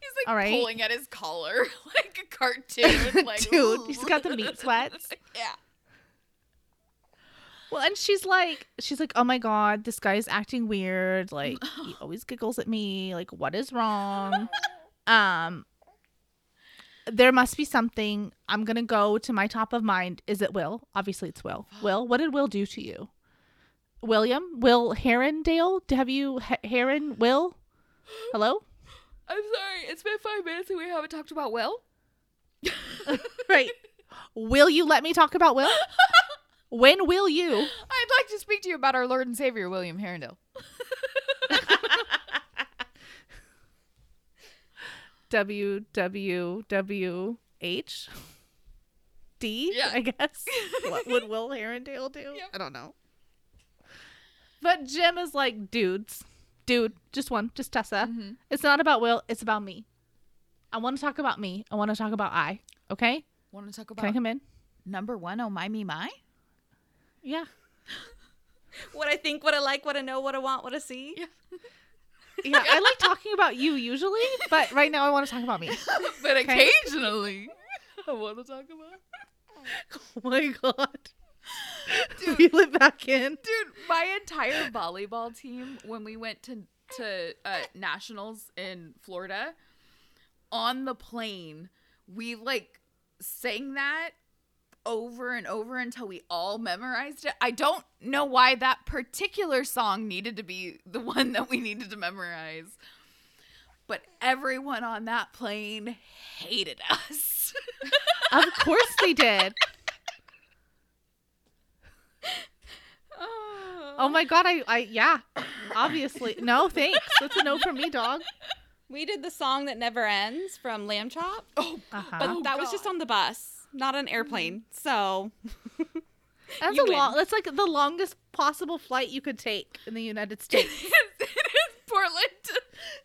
He's like All right. pulling at his collar like a cartoon. Like, Dude, he's got the meat sweats. yeah. Well, and she's like, she's like, oh my god, this guy's acting weird. Like, he always giggles at me. Like, what is wrong? um, there must be something. I'm gonna go to my top of mind. Is it Will? Obviously, it's Will. Will, what did Will do to you? William, Will Herondale? Have you H- Heron? Will? Hello? I'm sorry. It's been five minutes and we haven't talked about Will. Right. Will you let me talk about Will? When will you? I'd like to speak to you about our Lord and Savior, William Herondale. W W W H D, Yeah. I guess. what would Will Herondale do? Yep. I don't know. But Jem is like, dudes, dude, just one, just Tessa. Mhm. It's not about Will, it's about me. I want to talk about me. I want to talk about I. Okay? Want to talk about Can I come in? number one? Oh my me my. Yeah. What I think, what I like, what I know, what I want, what I see. Yeah. Yeah, I like talking about you usually, but right now I want to talk about me. but Okay. occasionally, I want to talk about. Oh my god. Reel it back in. Dude, my entire volleyball team when we went to to uh, nationals in Florida on the plane, we like sang that over and over until we all memorized it. I don't know why that particular song needed to be the one that we needed to memorize. But everyone on that plane hated us. Of course they did. Oh my god, I I yeah. Obviously. No, thanks. That's a no from me, dog. We did the song that never ends from Lamb Chop, Oh, Uh-huh. but Oh, that was just on the bus, not an airplane. Mm-hmm. So That's a long that's like the longest possible flight you could take in the United States. it is Portland to,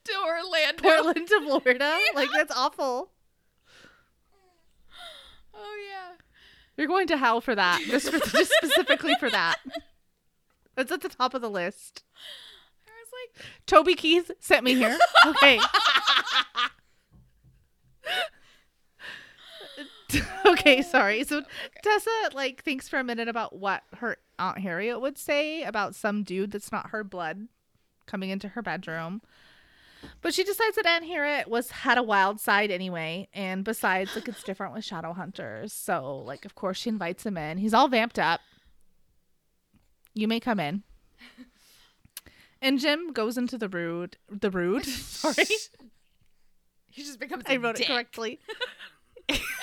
to Orlando. Portland to Florida. Like that's awful. Oh yeah. You're going to hell for that. Just for just specifically for that. It's at the top of the list. I was like, Toby Keith sent me here. Okay. Okay, sorry. So Tessa like thinks for a minute about what her Aunt Harriet would say about some dude that's not her blood coming into her bedroom. But she decides that Aunt Harriet was had a wild side anyway, and besides, like it's different with shadow hunters. So, like, of course, she invites him in. He's all vamped up. You may come in. And Jem goes into the rude, the rude. Sorry, he just becomes. I wrote dick. it correctly.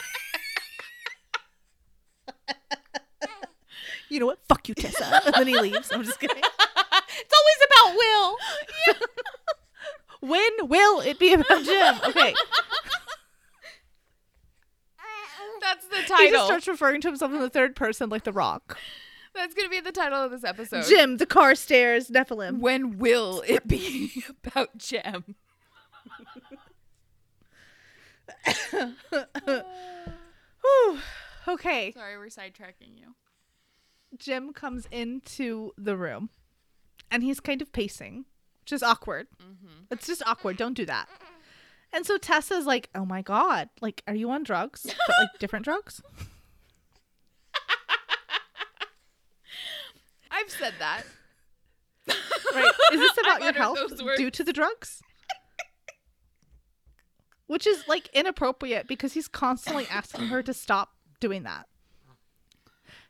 you know what? Fuck you, Tessa. And then he leaves. I'm just kidding. it's always about Will. When will it be about Jem? Okay. That's the title. He just starts referring to himself in the third person like The Rock. That's gonna be the title of this episode. Jem, the Carstairs, Nephilim. When will it be about Jem? Whew. Okay. Sorry, we're sidetracking you. Jem comes into the room and he's kind of pacing, which is awkward. Mm-hmm. It's just awkward. Don't do that. And so Tessa's like, oh my God, like, are you on drugs? But like different drugs? I've said that. Right. Is this about your health due to the drugs? Which is like inappropriate because he's constantly asking her to stop doing that.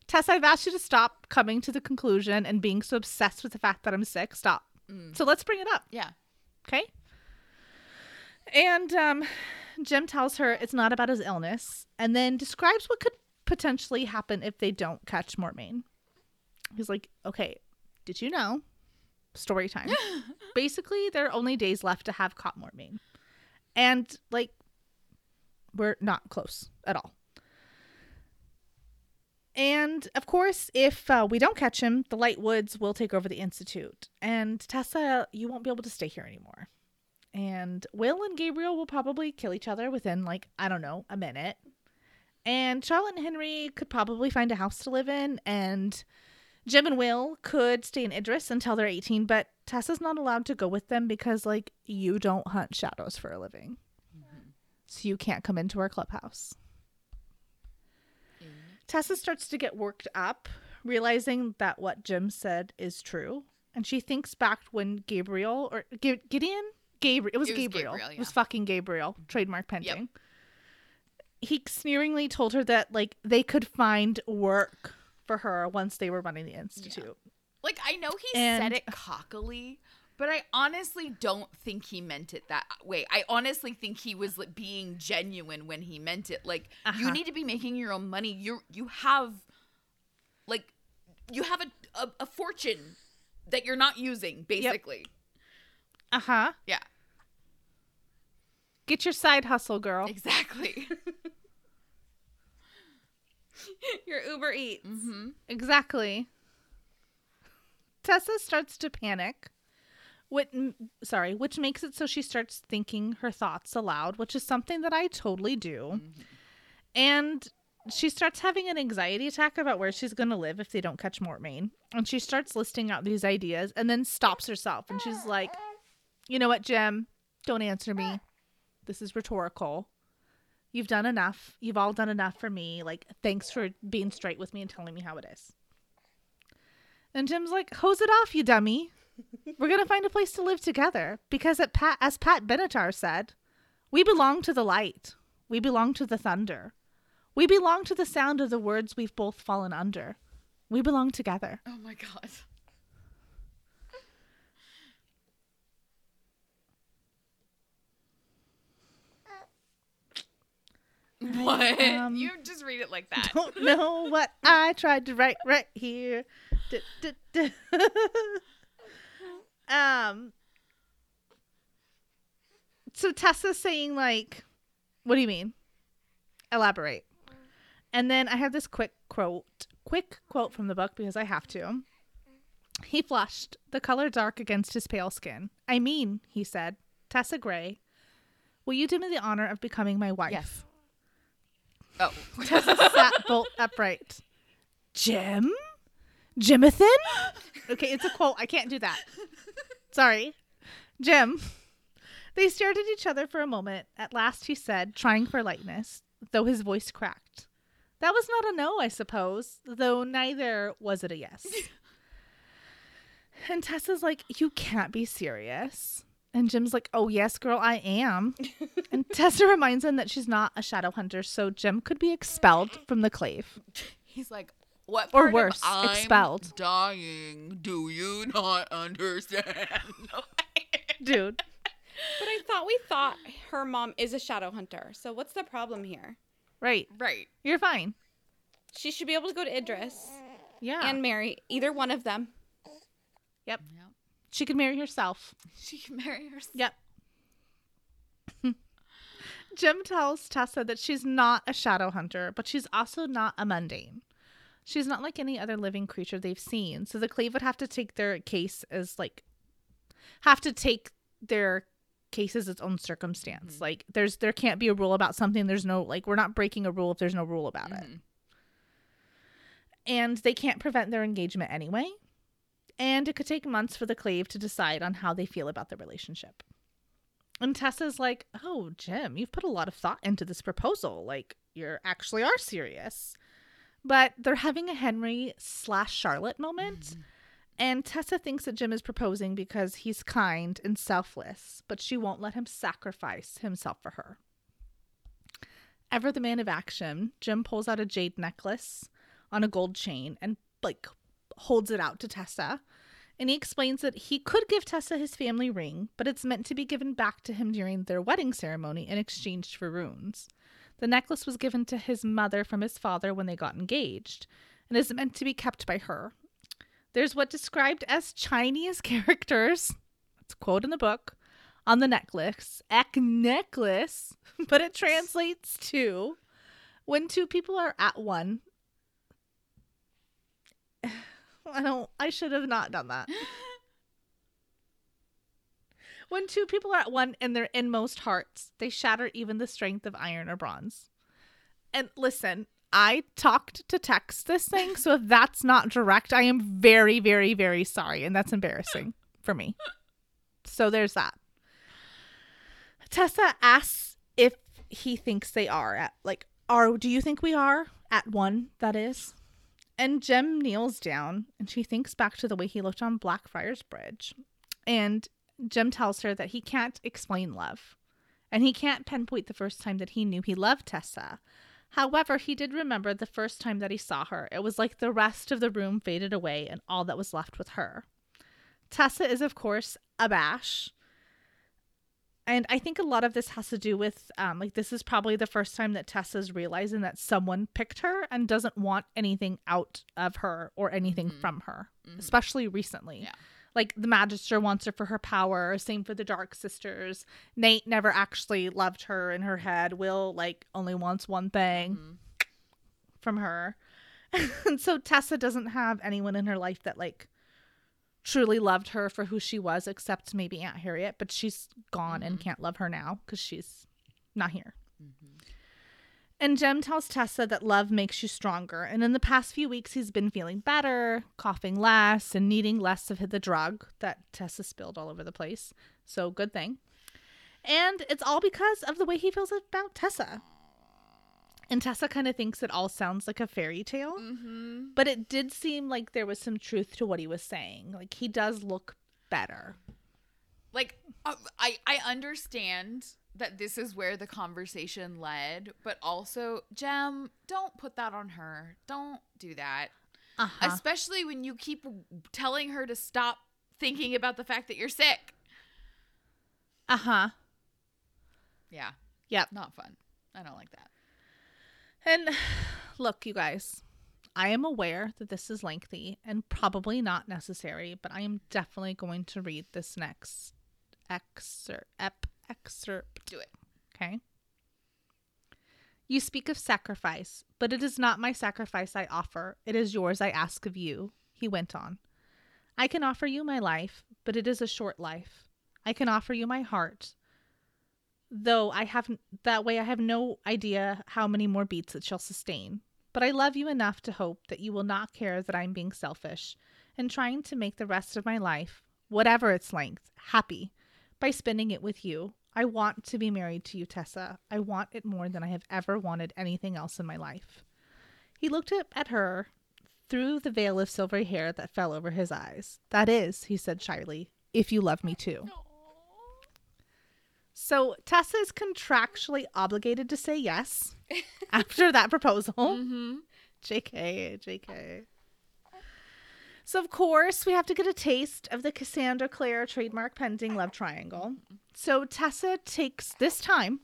Tess, I've asked you to stop coming to the conclusion and being so obsessed with the fact that I'm sick. Stop. So let's bring it up. Yeah. Okay. And um, Jem tells her it's not about his illness and then describes what could potentially happen if they don't catch Mortmain. He's like, okay, did you know? Story time. Basically, there are only days left to have caught Mortmain. And, like, we're not close at all. And of course, if uh, we don't catch him, the Lightwoods will take over the Institute. And Tessa, you won't be able to stay here anymore. And Will and Gabriel will probably kill each other within, like, I don't know, a minute. And Charlotte and Henry could probably find a house to live in. And Jem and Will could stay in Idris until they're 18. But Tessa's not allowed to go with them because, like, you don't hunt shadows for a living. So you can't come into our clubhouse. Tessa starts to get worked up, realizing that what Jem said is true. And she thinks back when Gabriel or G- Gideon, Gabriel, it was, It was Gabriel, Gabriel, it was fucking Gabriel, trademark pending. He sneeringly told her that like they could find work for her once they were running the institute. Like I know he And- said it cockily, But I honestly don't think he meant it that way. I honestly think he was like, being genuine when he meant it. Like you Uh-huh. need to be making your own money. You you have like you have a, a a fortune that you're not using basically. Uh huh. Yeah. Get your side hustle, girl. Exactly. Your Uber Eats. mhm. Exactly. Tessa starts to panic. Which, sorry, which makes it so she starts thinking her thoughts aloud, which is something that I totally do. Mm-hmm. And she starts having an anxiety attack about where she's going to live if they don't catch Mortmain. And she starts listing out these ideas and then stops herself. And she's like, you know what, Jem? Don't answer me. This is rhetorical. You've done enough. You've all done enough for me. Like, thanks for being straight with me and telling me how it is. And Jem's like, hose it off, you dummy. We're going to find a place to live together. Because at Pat, as Pat Benatar said, we belong to the light. We belong to the thunder. We belong to the sound of the words we've both fallen under. We belong together. Oh my god. What? um, you just read it like that. Don't know what I tried to write right here. Um. So Tessa's saying like, "What do you mean? Elaborate." And then I have this quick quote, quick quote from the book because I have to. He flushed, the color dark against his pale skin. I mean, he said, Tessa Gray, will you do me the honor of becoming my wife? Yes. Oh. Tessa sat bolt upright. Jem? Jimathan? Okay, it's a quote. I can't do that. Sorry. Jem. They stared at each other for a moment. At last he said, trying for lightness, though his voice cracked. That was not a no, I suppose, though neither was it a yes. and Tessa's like, You can't be serious. And Jem's like, Oh, yes, girl, I am. and Tessa reminds him that she's not a shadow hunter, so Jem could be expelled from the clave. He's like, what? Or part of worse, I'm expelled. Dying. Do you not understand? Dude. But I thought we thought her mom is a shadow hunter. So what's the problem here? Right. right. You're fine. She should be able to go to Idris Yeah. and marry either one of them. yep. yep. She could marry herself. She can marry herself. Yep. Jem tells Tessa that she's not a shadow hunter, but she's also not a mundane. She's not like any other living creature they've seen. So the Clave would have to take their case as like have to take their case as its own circumstance. Like there's there can't be a rule about something. There's no like we're not breaking a rule if there's no rule about it. Mhm. And they can't prevent their engagement anyway. And it could take months for the Clave to decide on how they feel about the relationship. And Tessa's like, Oh, Jem, you've put a lot of thought into this proposal. Like, you actually are serious. But they're having a Henry slash Charlotte moment. Mm. And Tessa thinks that Jem is proposing because he's kind and selfless, but she won't let him sacrifice himself for her. Ever the man of action, Jem pulls out a jade necklace on a gold chain and like holds it out to Tessa. And he explains that he could give Tessa his family ring, but it's meant to be given back to him during their wedding ceremony in exchange for runes. The necklace was given to his mother from his father when they got engaged and is meant to be kept by her. There's what described as Chinese characters, it's a quote in the book, on the necklace, ek necklace, but it translates to when two people are at one. I don't, I should have not done that. When two people are at one in their inmost hearts, they shatter even the strength of iron or bronze. And listen, I talked to text this thing, so if that's not direct, I am very, very, very sorry. And that's embarrassing for me. So there's that. Tessa asks if he thinks they are at, like, are, do you think we are at one? That is. And Jem kneels down and she thinks back to the way he looked on Blackfriars Bridge. And Jem tells her that he can't explain love. And he can't pinpoint the first time that he knew he loved Tessa. However, he did remember the first time that he saw her. It was like the rest of the room faded away and all that was left with her. Tessa is, of course, abashed. And I think a lot of this has to do with um, like this is probably the first time that Tessa's realizing that someone picked her and doesn't want anything out of her or anything Mhm. from her, Mhm. especially recently. Yeah. Like the Magister wants her for her power, same for the Dark Sisters. Nate never actually loved her in her head. Will like only wants one thing Mhm. from her. and so Tessa doesn't have anyone in her life that like truly loved her for who she was except maybe Aunt Harriet, but she's gone and Mhm. can't love her now cuz she's not here. Mhm. And Jem tells Tessa that love makes you stronger, and in the past few weeks he's been feeling better, coughing less, and needing less of the drug that Tessa spilled all over the place. So good thing. And it's all because of the way he feels about Tessa. And Tessa kind of thinks it all sounds like a fairy tale. Mhm. But it did seem like there was some truth to what he was saying. Like he does look better. like uh, I I understand that this is where the conversation led, but also Jem, don't put that on her. Don't do that. Uh-huh. Especially when you keep telling her to stop thinking about the fact that you're sick. Uh-huh. Yeah, Yep. not fun. I don't like that. And look, you guys, I am aware that this is lengthy and probably not necessary, but I am definitely going to read this next excerpt. Excerpt. Do it. Okay. You speak of sacrifice, but it is not my sacrifice I offer. It is yours I ask of you, he went on. I can offer you my life, but it is a short life. I can offer you my heart, though I have that way I have no idea how many more beats it shall sustain. But I love you enough to hope that you will not care that I'm being selfish and trying to make the rest of my life, whatever its length, happy by spending it with you. I want to be married to you, Tessa. I want it more than I have ever wanted anything else in my life. He looked up at her through the veil of silvery hair that fell over his eyes. That is, he said shyly, if you love me too. So Tessa is contractually obligated to say yes after that proposal. Mm-hmm. JK, JK. So, of course, we have to get a taste of the Cassandra Clare trademark pending love triangle. So, Tessa takes this time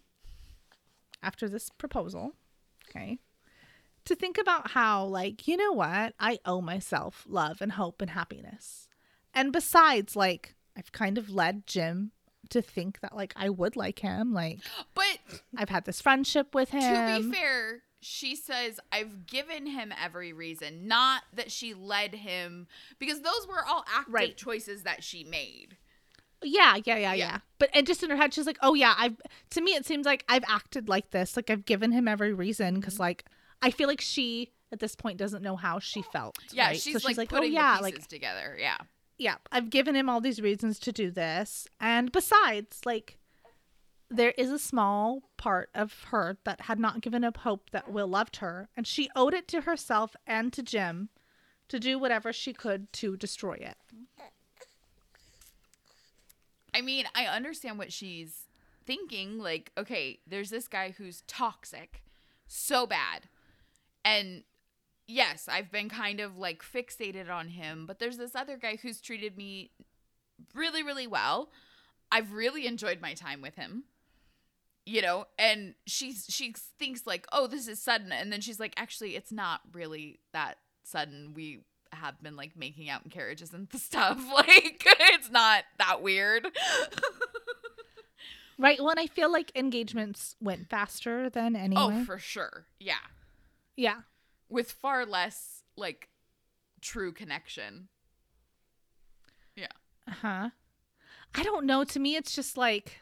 after this proposal, okay, to think about how, like, you know what? I owe myself love and hope and happiness. And besides, like, I've kind of led Jem to think that, like, I would like him. Like, But I've had this friendship with him. to be fair, she says, I've given him every reason, not that she led him, because those were all active Right. choices that she made. Yeah, yeah, yeah, yeah, Yeah. But and just in her head, she's like, "Oh yeah, I've." To me, it seems like I've acted like this. Like I've given him every reason because, Mm-hmm. like, I feel like she at this point doesn't know how she felt. Yeah, right? she's, So like, "Oh putting yeah, the like pieces together. Yeah. yeah, I've given him all these reasons to do this, and besides, like, there is a small part of her that had not given up hope that Will loved her, and she owed it to herself and to Jem to do whatever she could to destroy it. I mean, I understand what she's thinking. Like, okay, there's this guy who's toxic, so bad. And yes, I've been kind of like fixated on him, but there's this other guy who's treated me really, really well. I've really enjoyed my time with him. You know, and she's she thinks like, "Oh, this is sudden." And then she's like, "Actually, it's not really that sudden. We have been like making out in carriages and stuff. Like, it's not that weird." Right. Well, and I feel like engagements went faster than anyway. Oh, for sure. Yeah. yeah. With far less like true connection. Yeah. Uh-huh. I don't know. To me, it's just like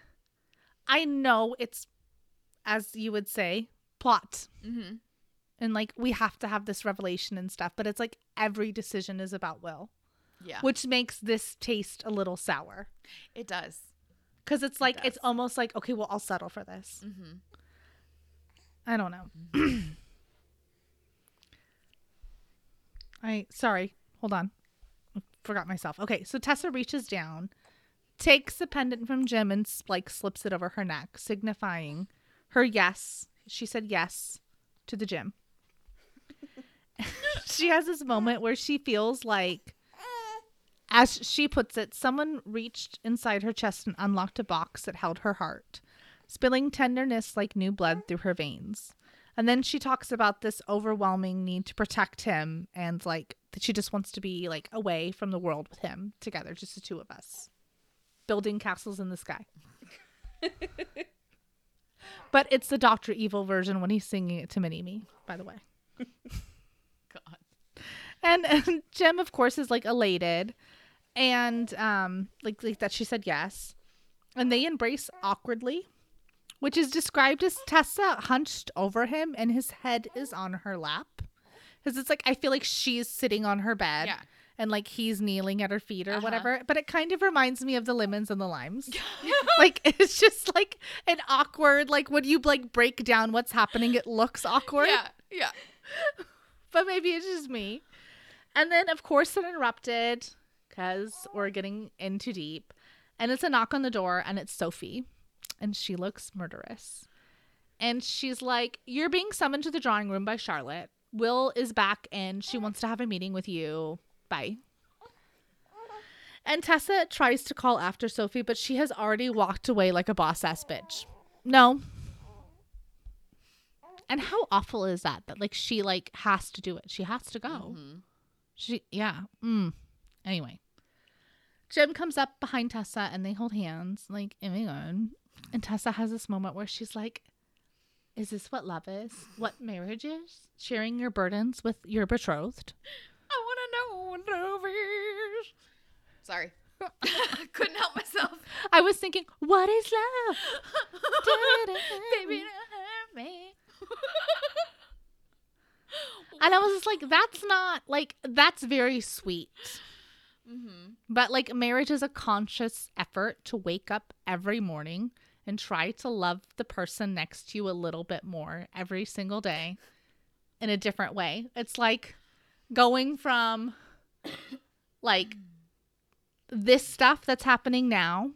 I know it's as you would say, plot. Mm-hmm. And like we have to have this revelation and stuff, but it's like every decision is about Will, Yeah. which makes this taste a little sour. it does. Cuz it's like it's almost like okay, well, I'll settle for this. Mm-hmm. I don't know. I sorry. Hold on. Forgot myself. Okay, so Tessa reaches down, takes the pendant from Jem and like slips it over her neck, signifying her yes. She said yes to the gym. she has this moment where she feels like As she puts it, someone reached inside her chest and unlocked a box that held her heart, spilling tenderness like new blood through her veins. And then she talks about this overwhelming need to protect him and like that she just wants to be like away from the world with him together, just the two of us, building castles in the sky. but it's the Doctor Evil version when he's singing it to Mini Me, by the way. God. And, and Jem, of course, is like elated, and um, like like that she said yes, and they embrace awkwardly, which is described as Tessa hunched over him and his head is on her lap, because it's like I feel like she's sitting on her bed. Yeah. And like he's kneeling at her feet or Uh-huh. whatever, but it kind of reminds me of the lemons and the limes. like it's just like an awkward, like when you like break down what's happening, it looks awkward Yeah. Yeah. but maybe it's just me. And then, of course, they're interrupted because we're getting in too deep. And it's a knock on the door, and it's Sophie. And she looks murderous. And she's like, You're being summoned to the drawing room by Charlotte. Will is back, and she wants to have a meeting with you. Bye. And Tessa tries to call after Sophie, but she has already walked away like a boss ass bitch. No. And how awful is that? That like she like has to do it. She has to go. Mhm. She yeah. Mm. Anyway. Jem comes up behind Tessa and they hold hands, like, oh my god. And Tessa has this moment where she's like, Is this what love is? What marriage is? Sharing your burdens with your betrothed? I want to know what love is. Sorry. Couldn't help myself. I was thinking, what is love? Baby, don't hurt me. And I was just like, that's not like that's very sweet. Mm-hmm. But like marriage is a conscious effort to wake up every morning and try to love the person next to you a little bit more every single day in a different way. It's like going from like this stuff that's happening now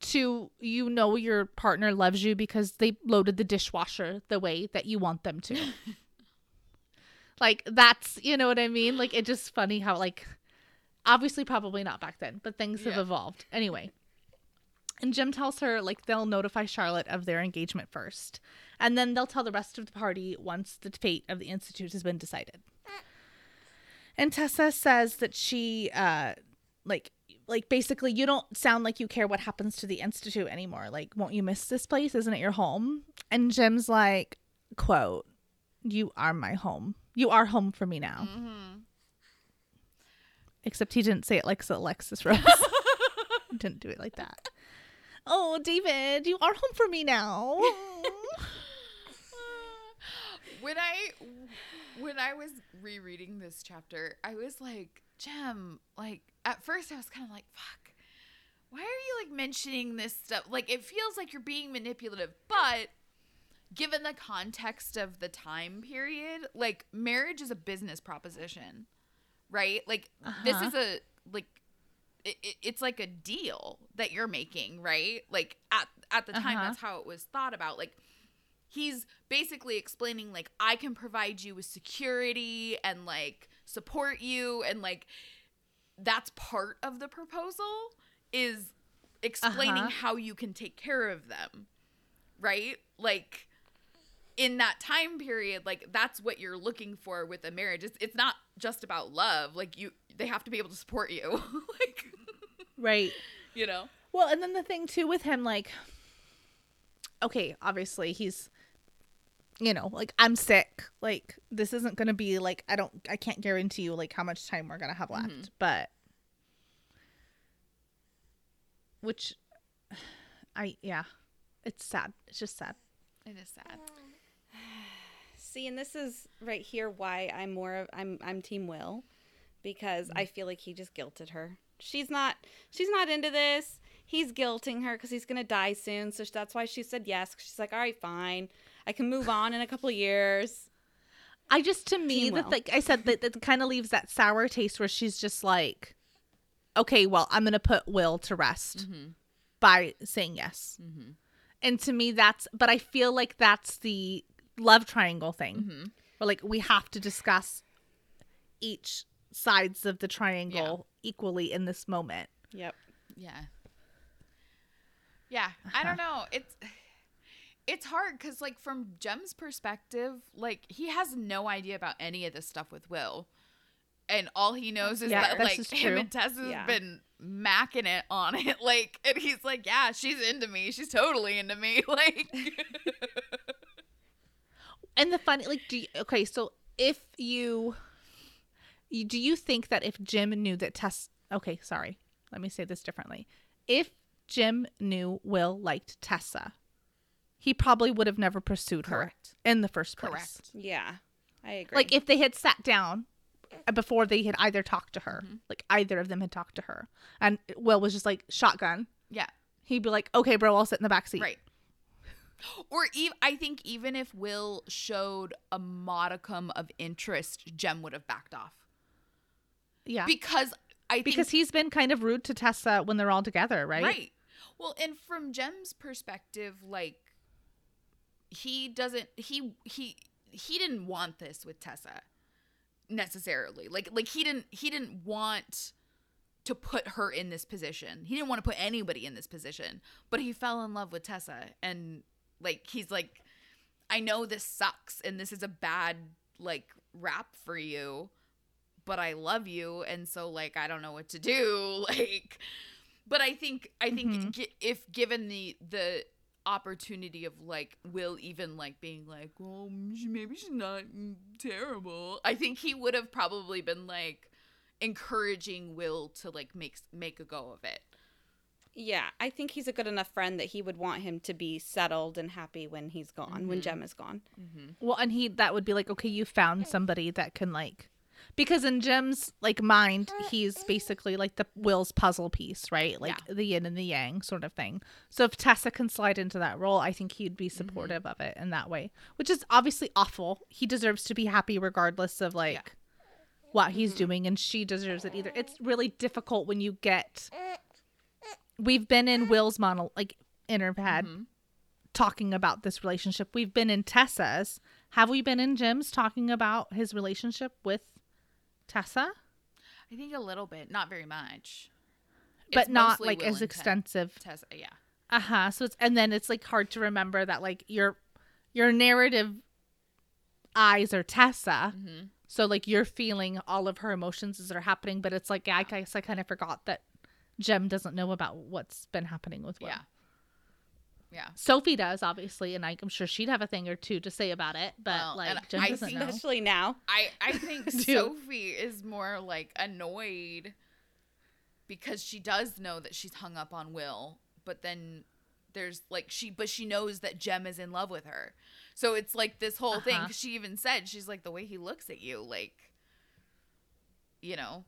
to you know your partner loves you because they loaded the dishwasher the way that you want them to. like that's, you know what I mean? Like it's just funny how like obviously probably not back then, but things have evolved. Anyway. And Jem tells her like they'll notify Charlotte of their engagement first. And then they'll tell the rest of the party once the fate of the institute has been decided. And Tessa says that she uh like like basically you don't sound like you care what happens to the institute anymore. Like won't you miss this place? Isn't it your home? And Jem's like quote, "You are my home. You are home for me now." Mm-hmm. Except he didn't say it like Alexis Rose. Didn't do it like that. Oh, David, you are home for me now. when I when I was rereading this chapter, I was like, Jem, like at first I was kind of like, fuck. Why are you like mentioning this stuff? Like it feels like you're being manipulative, but given the context of the time period, like marriage is a business proposition, right? Like this Uh-huh. is a like it, it- it's like a deal that you're making, right? Like at at the time Uh-huh. that's how it was thought about. Like he's basically explaining like I can provide you with security and like support you and like that's part of the proposal is explaining Uh-huh. how you can take care of them. Right? Like in that time period like that's what you're looking for with a marriage it's, it's not just about love like you they have to be able to support you like right. you know Well, and then the thing too with him, like, okay, obviously he's, you know, like I'm sick. Like this isn't gonna be like I don't, I can't guarantee you like how much time we're gonna have left, Mhm. but, which, I yeah, it's sad. It's just sad. it is sad See, and this is right here why I'm more of I'm I'm team Will because I feel like he just guilted her. She's not she's not into this. He's guilting her because he's gonna die soon, so that's why she said yes. she's like, all right, fine, I can move on in a couple of years. I just to me that like I said that that kind of leaves that sour taste where she's just like, okay, well I'm gonna put Will to rest mm-hmm. by saying yes. Mm-hmm. And to me, that's, but I feel like that's the love triangle thing. Mm-hmm. Where like we have to discuss each sides of the triangle equally in this moment. Yep. Yeah. Yeah, I don't know. It's it's hard cuz like from Jem's perspective, like he has no idea about any of this stuff with Will. And all he knows is Yeah, that like is him and Tessa's Yeah. been macking it on it like and he's like, "Yeah, she's into me. She's totally into me." Like And the funny, like, do you, okay, so if you, you, do you think that if Jem knew that Tess, okay, sorry, let me say this differently. If Jem knew Will liked Tessa, he probably would have never pursued her in the first place. Correct. Yeah. I agree. Like if they had sat down uh, before they had either talked to her, Mm-hmm. like either of them had talked to her, and Will was just like shotgun, Yeah. he'd be like, "Okay, bro, I'll sit in the back seat." Right. Or even I think even if Will showed a modicum of interest, Jem would have backed off. Yeah. Because I think because he's been kind of rude to Tessa when they're all together, right? Right. Well, and from Jem's perspective, like he doesn't he he he didn't want this with Tessa necessarily. Like like he didn't he didn't want to put her in this position. He didn't want to put anybody in this position, but he fell in love with Tessa and like he's like I know this sucks and this is a bad like rap for you, but I love you and so like I don't know what to do. Like but I think I think Mhm. gi- if given the the opportunity of like Will even like being like, well, maybe she's not terrible. I think he would have probably been like encouraging Will to like make make a go of it. yeah, I think he's a good enough friend that he would want him to be settled and happy when he's gone, when Mhm. Jem is gone. Well, and he that would be like, okay, you found somebody that can like, because in Jem's like mind, uh, he's uh. basically like the Will's puzzle piece, right? Like the yin and the yang sort of thing. So if Tessa can slide into that role, I think he'd be mm-hmm. supportive of it in that way, which is obviously awful. He deserves to be happy regardless of like what he's mm-hmm. doing, and she deserves it either. It's really difficult when you get. Uh, We've been in Will's mono like interpad Mhm. talking about this relationship. We've been in Tessa's. Have we been in Jem's talking about his relationship with Tessa? I think a little bit, not very much. But It's not like as extensive. Tessa, yeah. Uh-huh. So it's and then it's like hard to remember that like your your narrative eyes are Tessa. Mhm. So like you're feeling all of her emotions as they're happening, but it's like yeah, I guess I kind of forgot that Jem doesn't know about what's been happening with Will. Yeah. Yeah. Sophie does obviously, and I'm sure she'd have a thing or two to say about it, but Well, like Jem I doesn't think- know. Especially now. I I think Sophie is more like annoyed because she does know that she's hung up on Will, but then there's like she but she knows that Jem is in love with her. So it's like this whole thing Uh-huh. 'cause she even said she's like the way he looks at you like you know.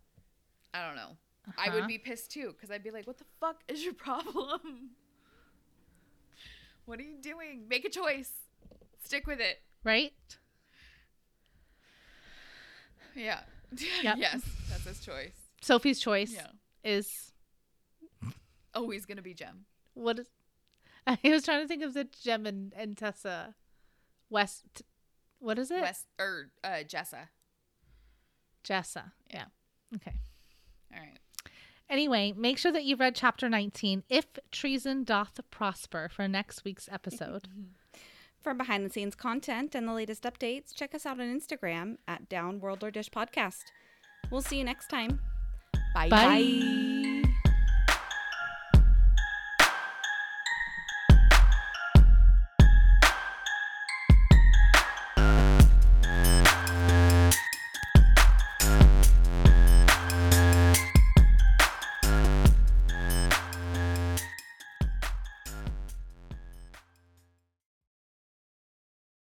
I don't know. I would Uh-huh. be pissed too cuz I'd be like what the fuck is your problem? What are you doing? Make a choice. Stick with it. right? Yeah. Yep. yes, that's his choice. Sophie's choice Yeah. is Always gonna be Jem. what is I was trying to think of the Jem and, and Tessa West what is it? West or uh, Jessa. Jessa. Yeah. Okay. All right. Anyway, make sure that you've read chapter 19, If Treason Doth Prosper, for next week's episode. For behind the scenes content and the latest updates, check us out on Instagram at Downworlder Dish Podcast. We'll see you next time. Bye. Bye.